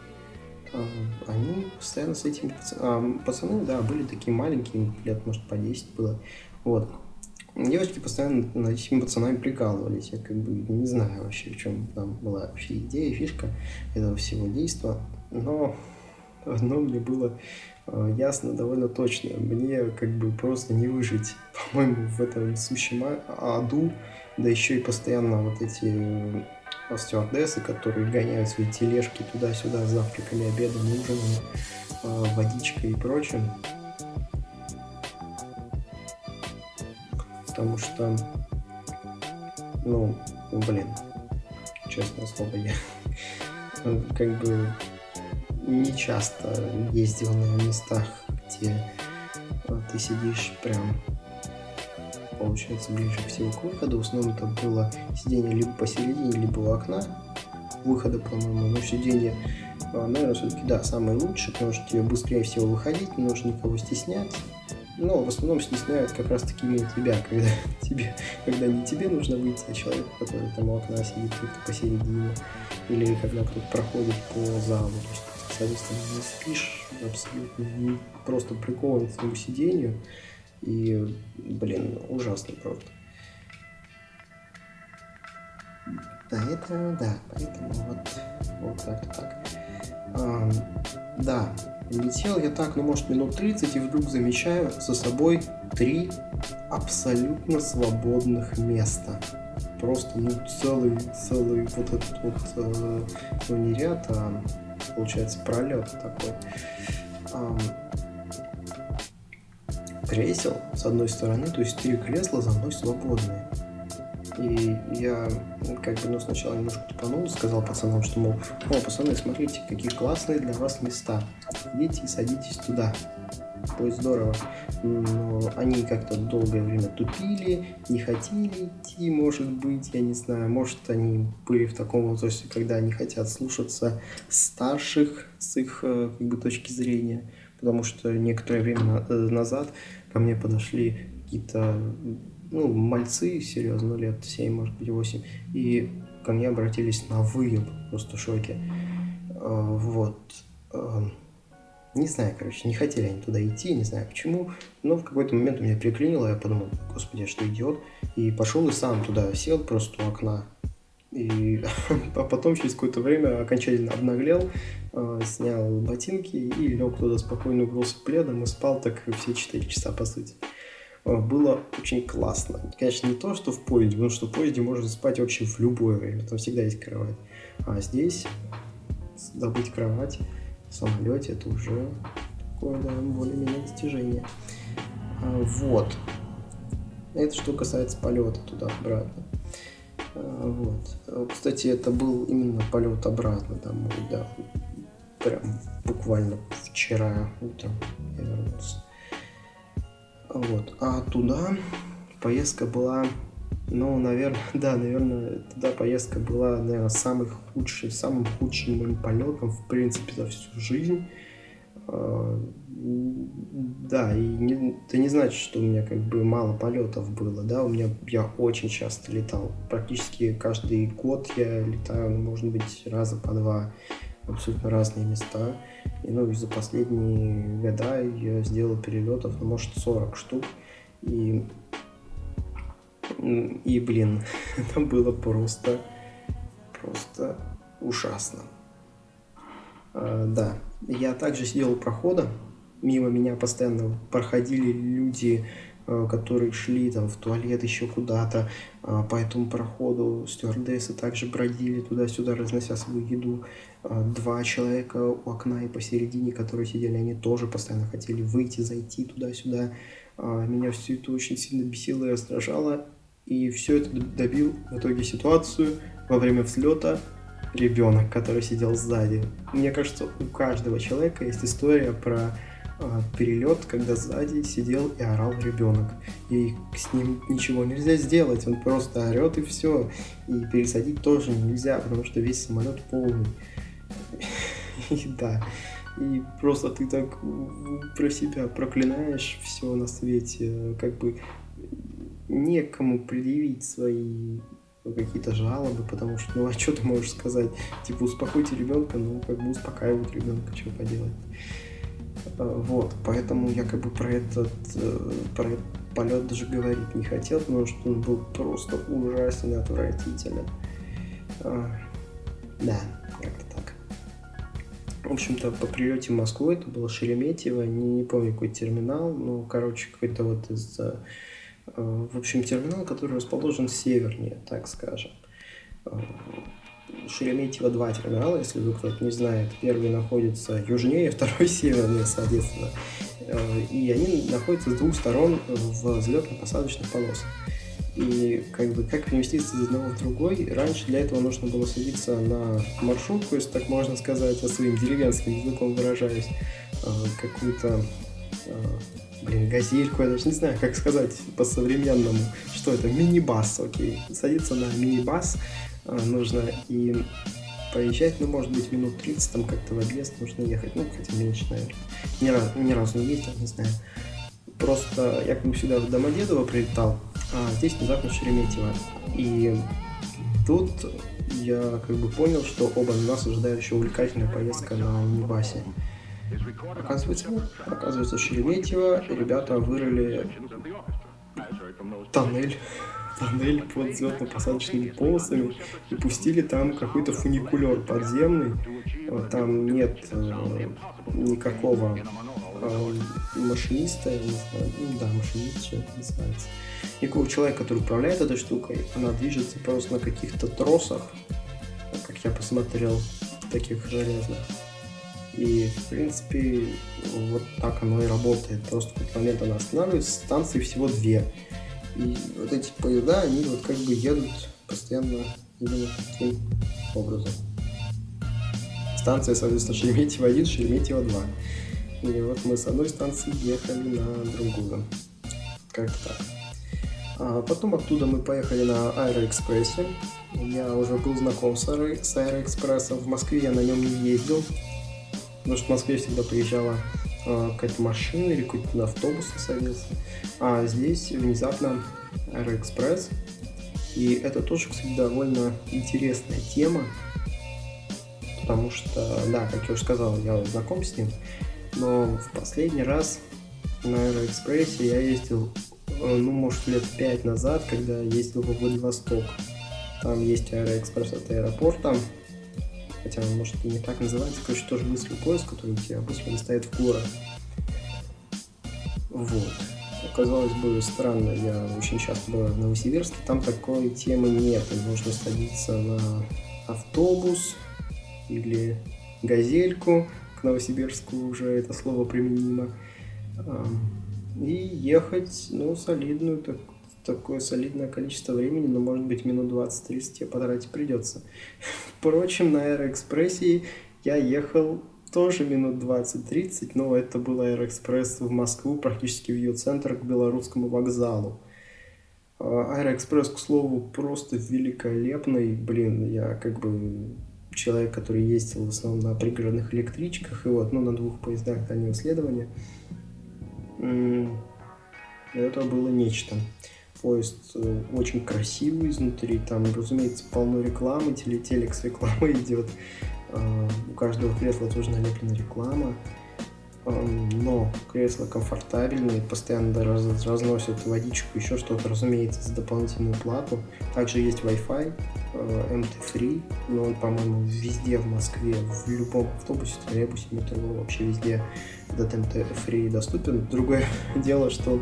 Э, они постоянно с этими пацанами, пацаны, да, были такие маленькие, лет, может, по 10 было, вот, Девочки постоянно над этими пацанами прикалывались. Я как бы не знаю вообще, в чем там была вообще идея, фишка этого всего действа. Но одно мне было э, ясно довольно точно. Мне как бы просто не выжить, (laughs) по-моему, в этом сущем а, аду. Да еще и постоянно вот эти э, стюардессы, которые гоняют свои тележки туда-сюда с завтраками, обедом, ужином, э, водичкой и прочим. Потому что, ну, блин, честное слово, я (laughs) как бы не часто ездил на местах, где ты сидишь прям, получается, ближе всего к выходу. В основном это было сидение либо посередине, либо у окна выхода, по-моему. Но сиденье, а, наверное, все-таки, да, самое лучшее, потому что тебе быстрее всего выходить, не нужно никого стеснять. Но в основном стесняют как раз таки именно тебя, когда (laughs) тебе, когда не тебе нужно выйти, а человеку, который там у окна сидит где-то посередине, или когда кто-то проходит по залу. То есть, соответственно, не спишь абсолютно, не просто прикован к своему сидению. И, блин, ужасно просто. Поэтому, да, поэтому вот, вот так-то так. А, да, Летел я так, ну, может, минут 30, и вдруг замечаю за собой три абсолютно свободных места. Просто, ну, целый, целый вот этот вот, э, ну, не ряд, а, получается, пролет такой. Э, кресел с одной стороны, то есть три кресла за мной свободные. И я как бы ну, сначала немножко тупанул, сказал пацанам, что, мол, о, пацаны, смотрите, какие классные для вас места. Идите и садитесь туда. Будет здорово. Но они как-то долгое время тупили, не хотели идти, может быть, я не знаю. Может, они были в таком возрасте, когда они хотят слушаться старших с их э, как бы, точки зрения. Потому что некоторое время э, назад ко мне подошли какие-то ну, мальцы, серьезно, лет 7, может быть, 8, и ко мне обратились на «вы», я был просто в шоке. А, вот. А, не знаю, короче, не хотели они туда идти, не знаю почему, но в какой-то момент у меня переклинило, я подумал, господи, что, идиот? И пошел и сам туда сел просто у окна. И (laughs) а потом через какое-то время окончательно обнаглел, снял ботинки и лег туда спокойно, укрылся пледом и спал так все 4 часа, по сути. Э, было очень классно. Конечно, не то, что в поезде, потому что в поезде можно спать вообще в любое время, там всегда есть кровать. А здесь добыть кровать в самолете это уже такое, да, более-менее достижение. А, вот. Это что касается полета туда-обратно. А, вот. Кстати, это был именно полет обратно домой, да. Прям буквально вчера утром я вернулся. Вот. А туда поездка была, ну, наверное, (laughs) да, наверное, туда поездка была, наверное, самый худший, самым худшим моим полетом, в принципе, за всю жизнь. А, да, и не, это не значит, что у меня как бы мало полетов было, да, у меня я очень часто летал, практически каждый год я летаю, ну, может быть, раза по два абсолютно разные места. И, ну, за последние года я сделал перелетов, ну, может, 40 штук. И, и блин, (laughs) это было просто, просто ужасно. А, да, я также сидел у прохода, мимо меня постоянно проходили люди Э, которые шли там в туалет еще куда-то а, по этому проходу. Стюардессы также бродили туда-сюда, разнося свою еду. А, два человека у окна и посередине, которые сидели, они тоже постоянно хотели выйти, зайти туда-сюда. А, меня все это очень сильно бесило и раздражало. И все это добил в итоге ситуацию во время взлета ребенок, который сидел сзади. Мне кажется, у каждого человека есть история про а, перелет, когда сзади сидел и орал ребенок. И с ним ничего нельзя сделать, он просто орет и все. И пересадить тоже нельзя, потому что весь самолет полный. И (laughs) да, и просто ты так про себя проклинаешь все на свете, как бы некому предъявить свои какие-то жалобы, потому что, ну а что ты можешь сказать? Типа, успокойте ребенка, ну как бы успокаивать ребенка, что поделать. Э, вот, поэтому я как бы про этот, э, про этот полет даже говорить не хотел, потому что он был просто ужасен и отвратителен. Э, да, как-то так. В общем-то, по прилете в Москву, это было Шереметьево, не, не помню какой терминал, ну, короче, какой-то вот из... В общем, терминал, который расположен севернее, так скажем. Шереметьево два терминала, если вы кто-то не знает. Первый находится южнее, (laughs) второй севернее, соответственно. Э, и они находятся с двух сторон в взлетно-посадочных полосах. И как бы как переместиться из одного в другой, раньше для этого нужно было садиться на маршрутку, если так можно сказать, я своим деревенским языком выражаюсь, э, какую-то э, блин, газельку, я даже не знаю, как сказать по-современному, что это, мини-бас, окей, садиться на мини-бас, а, нужно и поезжать, ну, может быть, минут 30, там как-то в объезд нужно ехать, ну, хотя меньше, наверное. Ни, раз, ни разу не ездил, не знаю. Просто я как бы сюда в Домодедово прилетал, а здесь внезапно Шереметьево. И тут я как бы понял, что оба нас ожидает еще увлекательная поездка на Небасе. Оказывается, оказывается, Шереметьево ребята вырыли тоннель, тоннель под взлетно-посадочными полосами и пустили там какой-то фуникулер подземный. Там нет э, никакого э, машиниста, не знаю, ну да, машинист что называется. Никакого человека, который управляет этой штукой, она движется просто на каких-то тросах, как я посмотрел, таких железных. И, в принципе, вот так оно и работает. Просто в какой-то момент она останавливается, станции всего две. И вот эти поезда, они вот как бы едут постоянно именно таким образом. Станция, соответственно, Шереметьево-1, Шереметьево-2. И вот мы с одной станции ехали на другую. Как-то так. А потом оттуда мы поехали на Аэроэкспрессе. Я уже был знаком с, Аэро... с Аэроэкспрессом. В Москве я на нем не ездил. Потому что в Москве всегда приезжала э, какая-то машина или какой-то автобус садился. А здесь внезапно Аэроэкспресс. И это тоже, кстати, довольно интересная тема. Потому что, да, как я уже сказал, я знаком с ним. Но в последний раз на Аэроэкспрессе я ездил, ну, может, лет пять назад, когда ездил во Владивосток. Там есть Аэроэкспресс от аэропорта хотя он может и не так называется, короче, тоже быстрый поезд, который тебе обычно доставит в город. Вот. Казалось бы, странно, я очень часто бываю в Новосибирске, там такой темы нет, можно садиться на автобус или газельку, к Новосибирску уже это слово применимо, и ехать, ну, солидную так, такое солидное количество времени, но может быть минут 20-30 тебе потратить придется. (laughs) Впрочем, на Аэроэкспрессе я ехал тоже минут 20-30, но это был Аэроэкспресс в Москву, практически в ее центр, к Белорусскому вокзалу. А, Аэроэкспресс, к слову, просто великолепный. Блин, я как бы человек, который ездил в основном на пригородных электричках и вот, ну, на двух поездах дальнего следования. Это было нечто. Поезд э, очень красивый изнутри, там, разумеется, полно рекламы, телетелекс реклама (laughs) идет, э, у каждого кресла тоже налеплена реклама, но кресла комфортабельные, постоянно раз, разносят водичку, еще что-то, разумеется, за дополнительную плату. Также есть Wi-Fi, э, но он, по-моему, везде в Москве, в любом автобусе, троллейбусе, метро, вообще везде этот MT-Free доступен. Другое (laughs) дело, что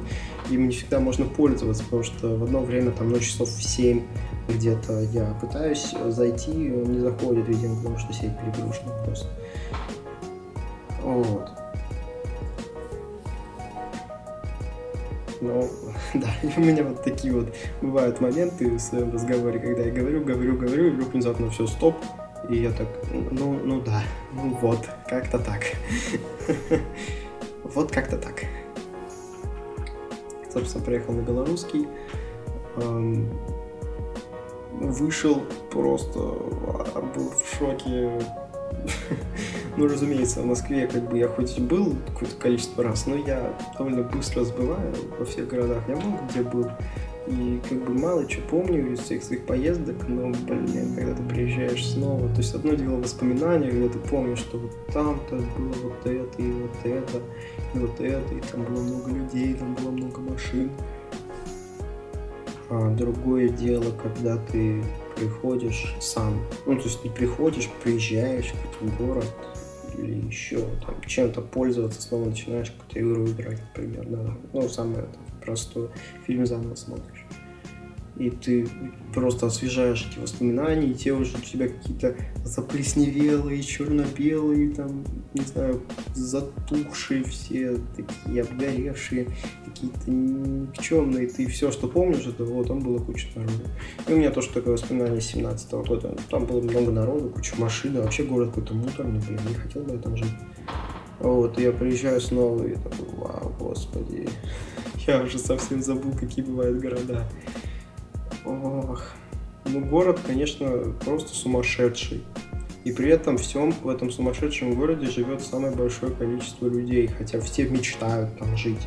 им не всегда можно пользоваться, потому что в одно время, там, ну, часов в 7 где-то я пытаюсь зайти, он не заходит, видимо, потому что сеть перегружена просто. Вот. Но, (laughs) да, у меня вот такие вот бывают моменты в своем разговоре, когда я говорю, говорю, говорю, и вдруг внезапно все, стоп, и я так, ну, ну да, ну вот, как-то так. (laughs) Вот как-то так. Собственно, приехал на белорусский. Вышел просто, был в шоке. Ну, разумеется, в Москве как бы я хоть и был какое-то количество раз, но я довольно быстро сбываю во всех городах. Я много где был. И как бы мало что помню из всех своих поездок, но, блин, когда ты приезжаешь снова, то есть одно дело воспоминания, когда ты помнишь, что вот там-то было вот это, и вот это, и вот это, и там было много людей, там было много машин. А другое дело, когда ты приходишь сам, ну, то есть ты приходишь, приезжаешь в какой-то город, или еще там чем-то пользоваться, снова начинаешь какую-то игру играть, например, да, ну, самое это, простое, фильм заново смотришь и ты просто освежаешь эти воспоминания, и те уже у тебя какие-то заплесневелые, черно-белые, там, не знаю, затухшие все, такие обгоревшие, какие-то никчемные. Ты все, что помнишь, это вот там было куча народу. И у меня тоже такое воспоминание 17 -го года. Там было много народу, куча машин, вообще город какой-то муторный, блин, не хотел бы я там жить. Вот, я приезжаю снова и такой, вау, господи, я уже совсем забыл, какие бывают города. Ох. Ну, город, конечно, просто сумасшедший. И при этом всем в этом сумасшедшем городе живет самое большое количество людей, хотя все мечтают там жить.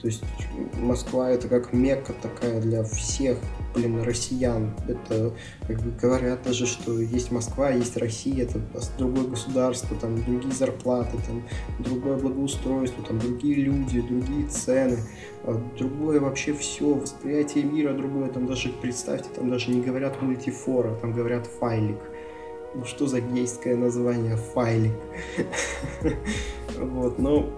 То есть Москва это как мекка такая для всех, блин, россиян. Это, как бы говорят даже, что есть Москва, есть Россия, это другое государство, там другие зарплаты, там другое благоустройство, там другие люди, другие цены, а другое вообще все, восприятие мира другое, там даже, представьте, там даже не говорят мультифора, там говорят файлик. Ну что за гейское название файлик? (laughs) Вот, но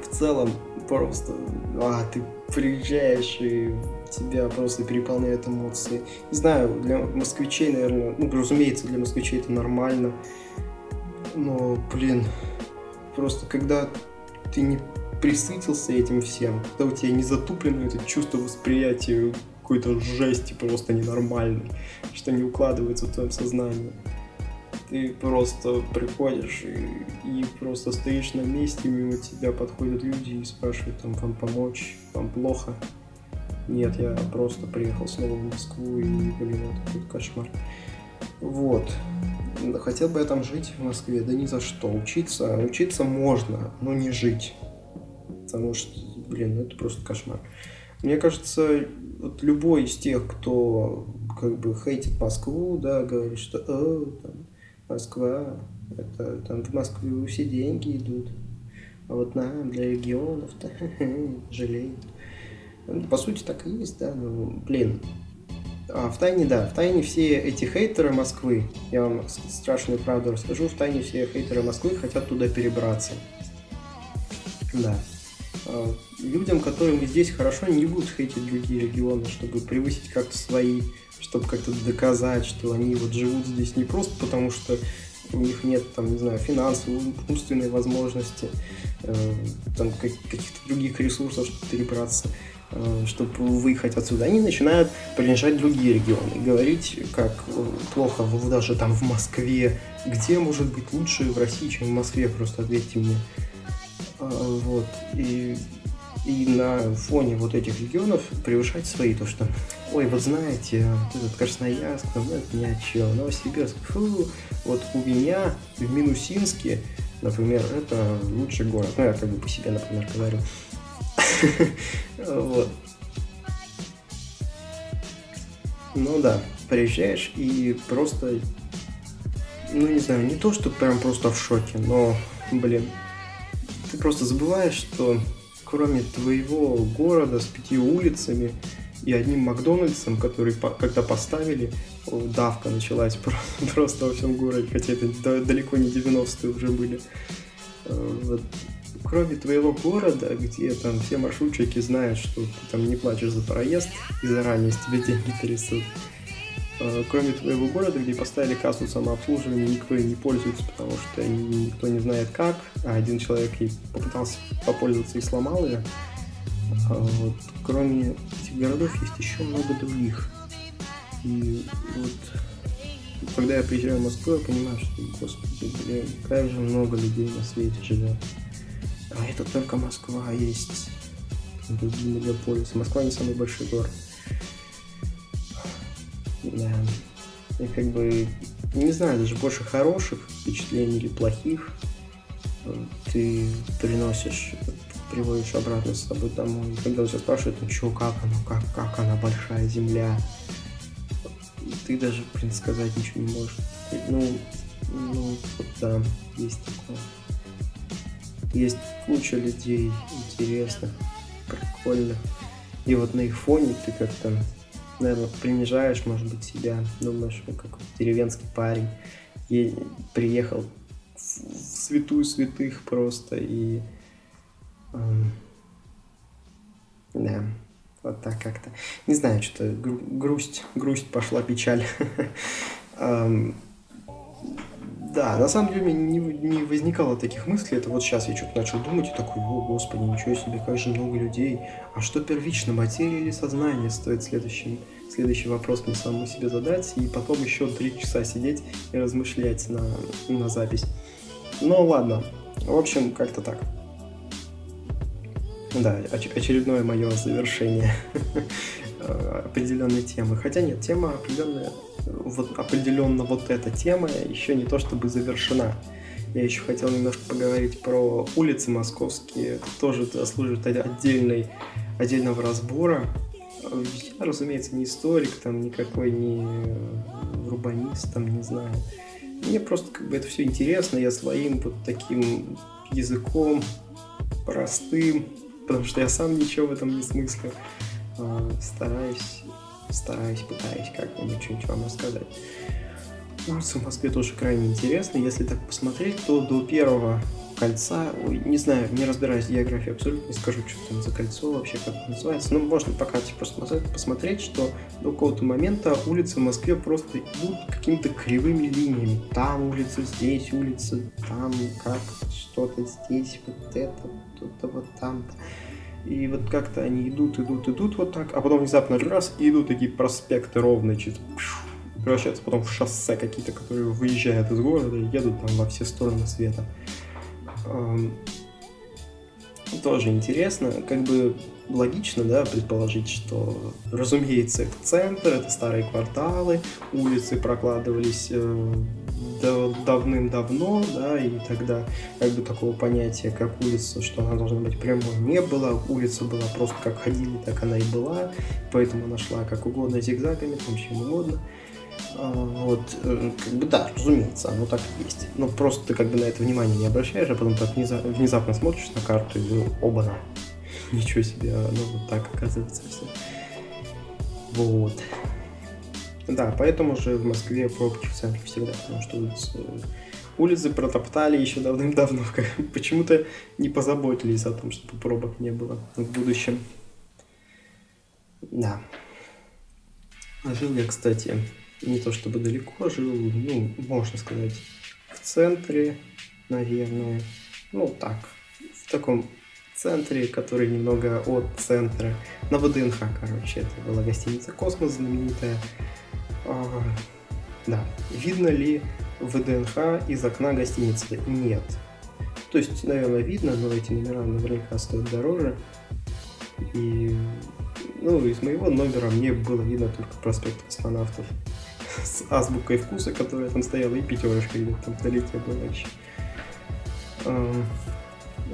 в целом просто, а, ты приезжаешь и тебя просто переполняют эмоции. Не знаю, для москвичей, наверное, ну, разумеется, для москвичей это нормально, но, блин, просто когда ты не присытился этим всем, когда у тебя не затуплено это чувство восприятия какой-то жести просто ненормальной, что не укладывается в твоем сознании ты просто приходишь и, и просто стоишь на месте, мимо тебя подходят люди и спрашивают, там, вам помочь, вам плохо. Нет, я просто приехал снова в Москву и, блин, это какой кошмар. Вот. Хотел бы я там жить в Москве? Да ни за что. Учиться, учиться можно, но не жить. Потому что, блин, ну это просто кошмар. Мне кажется, вот любой из тех, кто как бы хейтит Москву, да, говорит, что э, там, Москва, это там в Москву все деньги идут. А вот нам, для регионов-то, (laughs) жалеют. Ну, по сути, так и есть, да, ну, блин. А в тайне, да, в тайне все эти хейтеры Москвы, я вам страшную правду расскажу, в тайне все хейтеры Москвы хотят туда перебраться. Да. А, людям, которым здесь хорошо, не будут хейтить другие регионы, чтобы превысить как-то свои чтобы как-то доказать, что они вот живут здесь не просто потому, что у них нет, там, не знаю, финансовой, умственной возможности, э, там, каких-то других ресурсов, чтобы перебраться, э, чтобы выехать отсюда. Они начинают принижать другие регионы, говорить, как плохо даже там в Москве, где может быть лучше в России, чем в Москве, просто ответьте мне. Э, вот, и и на фоне вот этих регионов превышать свои, то что, ой, вот знаете, вот этот Красноярск, ну это ни о чем, Новосибирск, фу, вот у меня в Минусинске, например, это лучший город, ну я как бы по себе, например, говорю, (laughs) вот. Ну да, приезжаешь и просто, ну не знаю, не то, что прям просто в шоке, но, блин, ты просто забываешь, что кроме твоего города с пяти улицами и одним Макдональдсом, который когда поставили, давка началась (laughs) просто во всем городе, хотя это далеко не 90-е уже были. Э, вот. Кроме твоего города, где там все маршрутчики знают, что ты там не платишь за проезд и заранее с тебя деньги трясут, Э, кроме твоего города, где поставили кассу самообслуживания, никто и не пользуется, потому что никто не знает как, а один человек и попытался попользоваться и сломал ее. А вот. Кроме этих городов есть еще много других. И вот когда я приезжаю в Москву, я понимаю, что, господи, блин, как же много людей на свете живет. А это только Москва есть. Другие мегаполисы. Москва не самый большой город. Да. И как бы, не знаю, даже больше хороших впечатлений или плохих ты приносишь, приводишь обратно с собой домой. И когда у тебя спрашивают, ну что, как оно, как, как она большая земля, ты даже, в сказать ничего не можешь. Ну, ну, вот да, есть такое. Есть куча людей интересных, прикольных. И вот на их фоне ты как-то наверное, принижаешь, может быть, себя, думаешь, ну, как деревенский парень, и приехал в святую святых просто, и... Эм, да, вот так как-то. Не знаю, что-то гру- грусть, грусть пошла, печаль. (laughs) эм, да, на самом деле не, не возникало таких мыслей. Это вот сейчас я что-то начал думать и такой, о, господи, ничего себе, как же много людей. А что первично, материя или сознание, стоит следующий, следующий вопрос мне самому себе задать. И потом еще три часа сидеть и размышлять на, на запись. Ну ладно, в общем, как-то так. Да, оч- очередное мое завершение (laughs) определенной темы. Хотя нет, тема определенная вот определенно вот эта тема еще не то чтобы завершена. Я еще хотел немножко поговорить про улицы московские. Тоже заслуживает отдельной, отдельного разбора. Я, разумеется, не историк, там никакой не урбанист, там не знаю. Мне просто как бы это все интересно, я своим вот таким языком простым, потому что я сам ничего в этом не смыслю, а, стараюсь, стараюсь, пытаюсь как-нибудь что-нибудь вам рассказать. Улицы в Москве тоже крайне интересны. Если так посмотреть, то до первого кольца, ой, не знаю, не разбираюсь в географии абсолютно, не скажу, что там за кольцо вообще, как это называется, но можно по карте просто посмотреть, что до какого-то момента улицы в Москве просто идут какими-то кривыми линиями. Там улица, здесь улица, там как что-то здесь, вот это, что-то вот там. И вот как-то они идут, идут, идут вот так, а потом внезапно раз, и идут такие проспекты ровные, чисто превращаются потом в шоссе какие-то, которые выезжают из города и едут там во все стороны света тоже интересно, как бы логично, да, предположить, что, разумеется, центр, это старые кварталы, улицы прокладывались э, давным-давно, да, и тогда как бы такого понятия, как улица, что она должна быть прямой, не было. Улица была просто как ходили, так она и была, поэтому она шла как угодно зигзагами, там чем угодно. А, вот, э, как бы да, разумеется, оно так и есть. Но просто ты как бы на это внимание не обращаешь, а потом так внезапно смотришь на карту и оба-на. (laughs) Ничего себе, оно вот так оказывается все. Вот. Да, поэтому же в Москве пробки в центре всегда, потому что улицы, улицы протоптали еще давным-давно. (laughs) Почему-то не позаботились о том, чтобы пробок не было в будущем. Да. А жил я, кстати, не то чтобы далеко жил, ну, можно сказать, в центре, наверное. Ну, так, в таком центре, который немного от центра. На ВДНХ, короче, это была гостиница «Космос» знаменитая. А, да, видно ли ВДНХ из окна гостиницы? Нет. То есть, наверное, видно, но эти номера наверняка стоят дороже. И, ну, из моего номера мне было видно только проспект космонавтов с азбукой вкуса, которая там стояла, и пятерочка где-то там вдалеке была еще.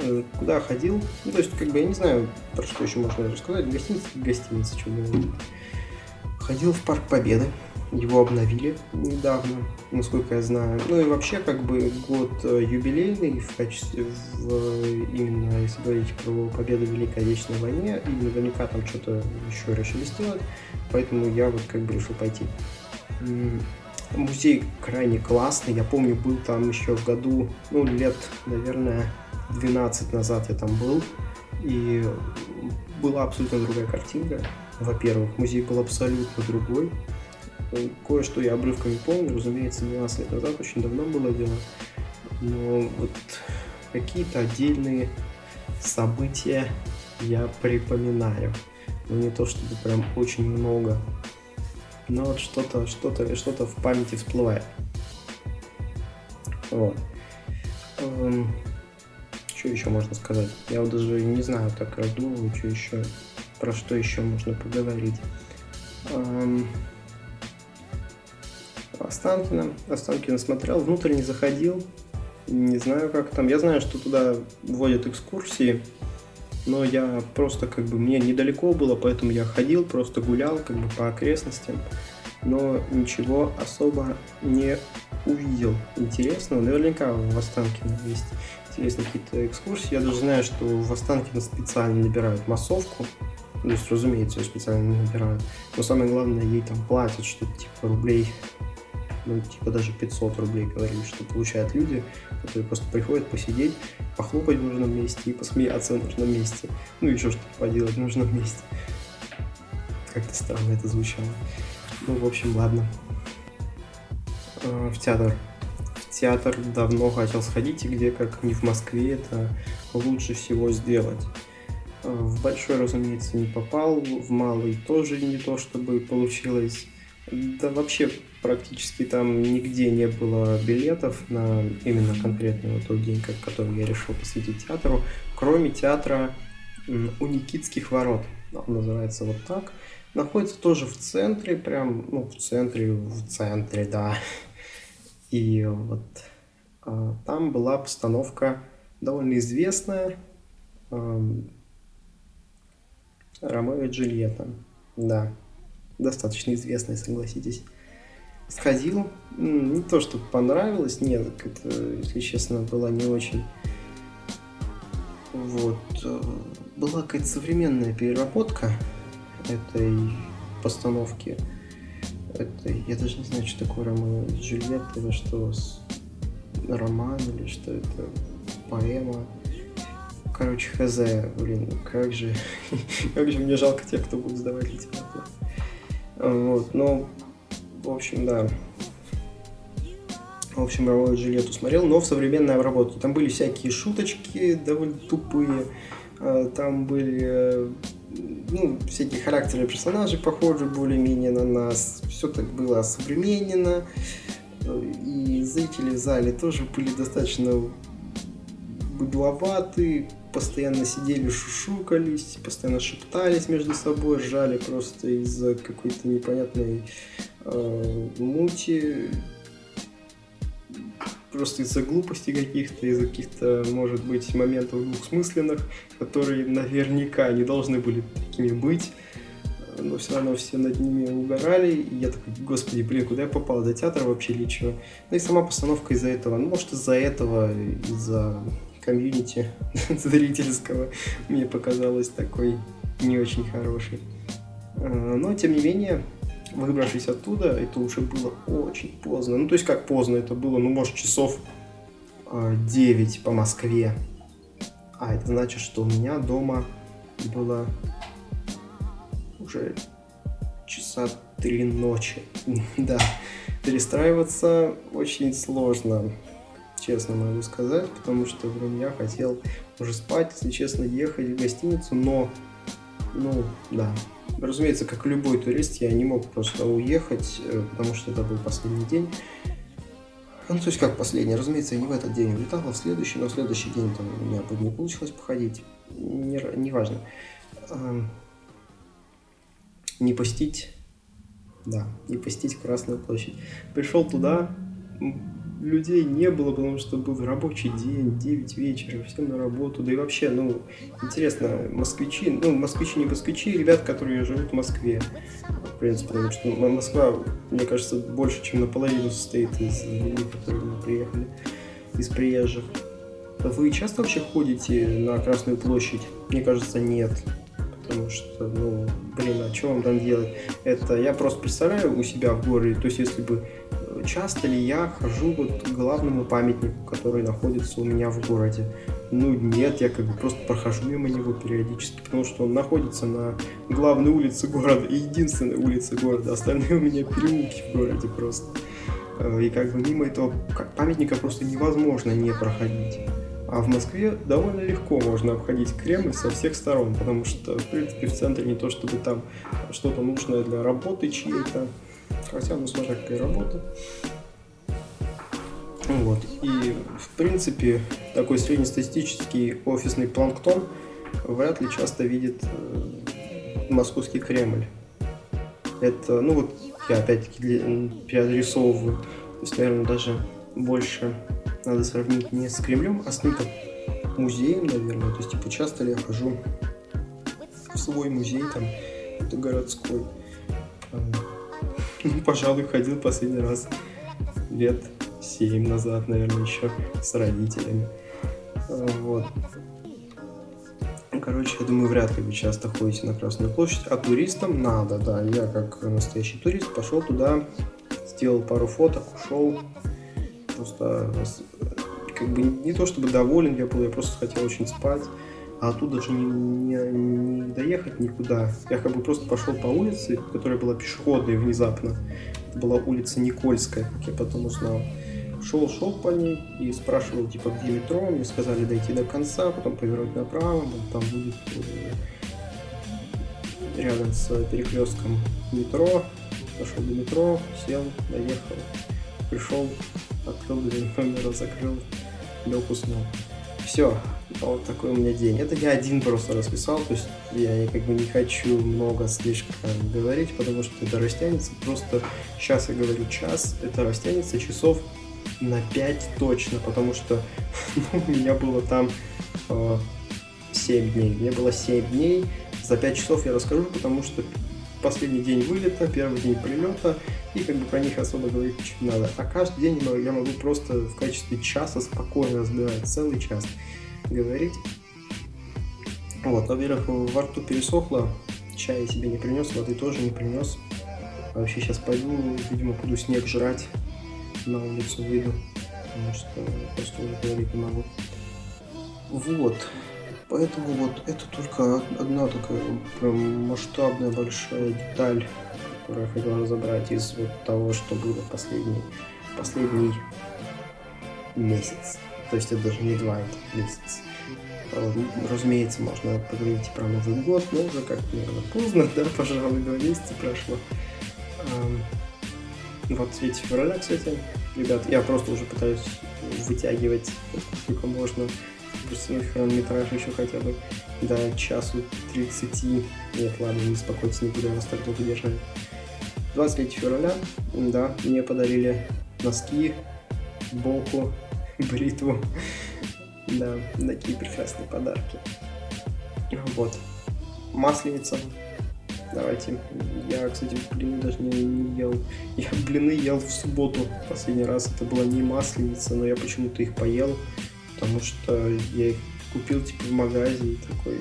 Э, куда ходил? Ну, то есть, как бы, я не знаю, про что еще можно рассказать. Гостиница, гостиница, что говорить. Ходил в Парк Победы. Его обновили недавно, насколько я знаю. Ну и вообще, как бы, год э, юбилейный в качестве, в, именно если говорить про победу в Великой Вечной войне, и наверняка там что-то еще решили сделать, поэтому я вот как бы решил пойти. Музей крайне классный. Я помню, был там еще в году, ну, лет, наверное, 12 назад я там был. И была абсолютно другая картинка. Во-первых, музей был абсолютно другой. Кое-что я обрывками помню, разумеется, 12 лет назад, очень давно было дело. Но вот какие-то отдельные события я припоминаю. Но не то чтобы прям очень много но вот что-то, что-то, что-то в памяти всплывает. Вот. Эм, что еще можно сказать? Я вот даже не знаю, так раздумываю, что еще, про что еще можно поговорить. Эм, Останкино. Останкино смотрел, внутрь не заходил. Не знаю, как там. Я знаю, что туда вводят экскурсии, но я просто как бы мне недалеко было, поэтому я ходил, просто гулял как бы по окрестностям, но ничего особо не увидел интересного. Наверняка в Останкино есть интересные какие-то экскурсии. Я даже знаю, что в Останкино специально набирают массовку, то есть, разумеется, ее специально набирают. Но самое главное, ей там платят что-то типа рублей ну, типа даже 500 рублей говорили, что получают люди, которые просто приходят посидеть, похлопать в нужном месте и посмеяться в нужном месте. Ну, еще что-то поделать в нужном месте. Как-то странно это звучало. Ну, в общем, ладно. А, в театр. В театр давно хотел сходить, и где, как не в Москве, это лучше всего сделать. А, в большой, разумеется, не попал, в малый тоже не то, чтобы получилось. Да вообще практически там нигде не было билетов на именно конкретный вот тот день, который я решил посвятить театру, кроме театра у Никитских ворот. Он называется вот так. Находится тоже в центре, прям, ну, в центре, в центре, да. И вот А, там была постановка довольно известная Ромео и Джульетта. Да, достаточно известная, согласитесь. Сходил, не то, что понравилось, нет, это, если честно, была не очень. Вот. Э, была какая-то современная переработка этой постановки. Это, я даже не знаю, что такое Ромео и Джульетта, или что, роман, или что это, поэма. Короче, хз, блин, как же, (laughs) как же мне жалко тех, кто будет сдавать литературу. Вот, но, в общем, да. В общем, Ромео и Джульетту смотрел, но в современной обработке. Там были всякие шуточки довольно тупые, а, там были э, ну, всякие характеры персонажей похожи более-менее на нас. Все так было современно. И зрители в зале тоже были достаточно быдловаты, постоянно сидели, шушукались, постоянно шептались между собой, ржали просто из-за какой-то непонятной э, мути, просто из-за глупости каких-то, из-за каких-то, может быть, моментов двухсмысленных, которые наверняка не должны были такими быть но все равно все над ними угорали, и я такой, господи, блин, куда я попал, до театра вообще или чего? Ну и сама постановка из-за этого, ну может из-за этого, из-за комьюнити (laughs) зрительского мне показалось такой не очень хороший. А, но, тем не менее, выбравшись оттуда, это уже было очень поздно. Ну, то есть, как поздно, это было, ну, может, часов 9 а, по Москве. А это значит, что у меня дома было уже часа три ночи. (laughs) да, перестраиваться очень сложно честно могу сказать, потому что блин, я хотел уже спать, если честно, ехать в гостиницу, но, ну, да, разумеется, как любой турист, я не мог просто уехать, э, потому что это был последний день. Ну, то есть как последний, разумеется, я не в этот день улетал, а в следующий, но в следующий день там у меня бы не получилось походить, не, не важно. Не постить, да, не постить Красную площадь. Пришел туда, людей не было, потому что был рабочий день, 9 вечера, всем на работу, да и вообще, ну, интересно, москвичи, ну, москвичи не москвичи, ребят, которые живут в Москве, в принципе, потому что Москва, мне кажется, больше, чем наполовину состоит из людей, которые мы приехали, из приезжих. Вы часто вообще ходите на Красную площадь? Мне кажется, нет. Потому что, ну, блин, а что вам там делать? Это я просто представляю у себя в городе, то есть если бы часто ли я хожу вот к главному памятнику, который находится у меня в городе? Ну нет, я как бы просто прохожу мимо него периодически, потому что он находится на главной улице города, и единственной улице города, остальные у меня переулки в городе просто. Э, и как бы мимо этого памятника просто невозможно не проходить. А в Москве довольно легко можно обходить Кремль со всех сторон, потому что, в принципе, в центре не то, чтобы там что-то нужное для работы чьей-то, хотя, ну, какая работа. Вот. И, в принципе, такой среднестатистический офисный планктон вряд ли часто видит э, московский Кремль. Это, ну вот, я опять-таки переадресовываю. То есть, наверное, даже больше надо сравнить не с Кремлем, а с каким-то музеем, наверное. То есть, типа, часто ли я хожу в свой музей, там, это городской. Пожалуй, ходил последний раз лет 7 назад, наверное, еще с родителями. Вот. Короче, я думаю, вряд ли вы часто ходите на Красную площадь, а туристам надо, да. Я как настоящий турист пошел туда, сделал пару фоток, ушел. Просто как бы не то чтобы доволен я был, я просто хотел очень спать а оттуда же не, не, не доехать никуда. Я как бы просто пошел по улице, которая была пешеходной внезапно. Это была улица Никольская, как я потом узнал. Шел, шел по ней и спрашивал, типа, где метро. Мне сказали дойти до конца, потом повернуть направо, там будет э, рядом с перекрестком метро. Пошел до метро, сел, доехал. Пришел, открыл дверь номера, закрыл, лег, уснул. Все, вот такой у меня день. Это я один просто расписал, то есть я как бы не хочу много слишком говорить, потому что это растянется. Просто сейчас я говорю час, это растянется часов на 5 точно, потому что (laughs) ну, у меня было там э, 7 дней. Мне было 7 дней. За 5 часов я расскажу, потому что последний день вылета, первый день прилета, и как бы про них особо говорить не надо. А каждый день я могу просто в качестве часа спокойно разбирать, целый час говорить. Вот, во-первых, во рту пересохло, чая себе не принес, воды тоже не принес. Вообще сейчас пойду, видимо, буду снег жрать, на улицу выйду, потому что просто уже говорить не могу. Вот, поэтому вот это только одна такая прям масштабная большая деталь, которую я хотел разобрать из вот того, что было последний, последний месяц. То есть это даже не два, это месяц. А, ну, разумеется, можно поговорить про Новый год, но уже как наверное, поздно, (laughs) да, пожалуй, два месяца прошло. Вот 3 февраля, кстати, ребят, я просто уже пытаюсь вытягивать сколько можно, растянуть хронометраж еще хотя бы до часу 30. Нет, ладно, не успокойтесь, не буду я вас так долго держать. 23 февраля, да, мне подарили носки, боку, (laughs) бритву. Да, такие прекрасные подарки. Вот. Масленица. Давайте. Я, кстати, блины даже не, не ел. Я блины ел в субботу последний раз. Это была не масленица, но я почему-то их поел, потому что я их купил типа в магазе и такой,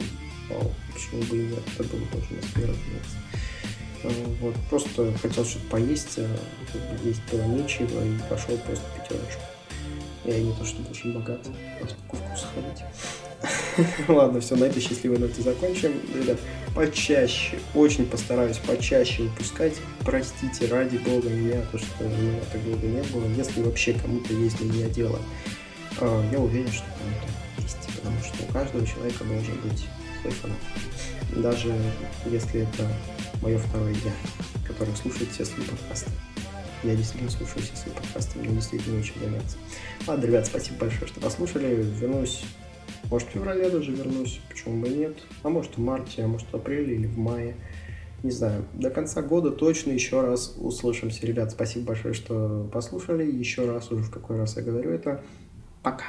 вау, почему бы и нет, это было тоже на первый а, Вот, просто хотел что-то поесть, а есть было нечего и пошел просто пятерочку. Я не то чтобы очень богат, просто по вкусу ходить. (laughs) Ладно, все, на этой счастливой ноте закончим. Ребят, почаще, очень постараюсь почаще выпускать. Простите, ради бога, меня, то, что меня так долго не было. Если вообще кому-то есть на меня дело, а, я уверен, что кому-то есть. Потому что у каждого человека должен быть свой фанат. Даже если это мое второе я, которое слушает все свои подкасты. Я действительно слушаю все свои подкасты, мне действительно очень нравится. Ладно, ребят, спасибо большое, что послушали. Вернусь, может, в феврале даже вернусь, почему бы нет. А может, в марте, а может, в апреле или в мае. Не знаю. До конца года точно еще раз услышимся. Ребят, спасибо большое, что послушали. Еще раз, уже в какой раз я говорю это. Пока.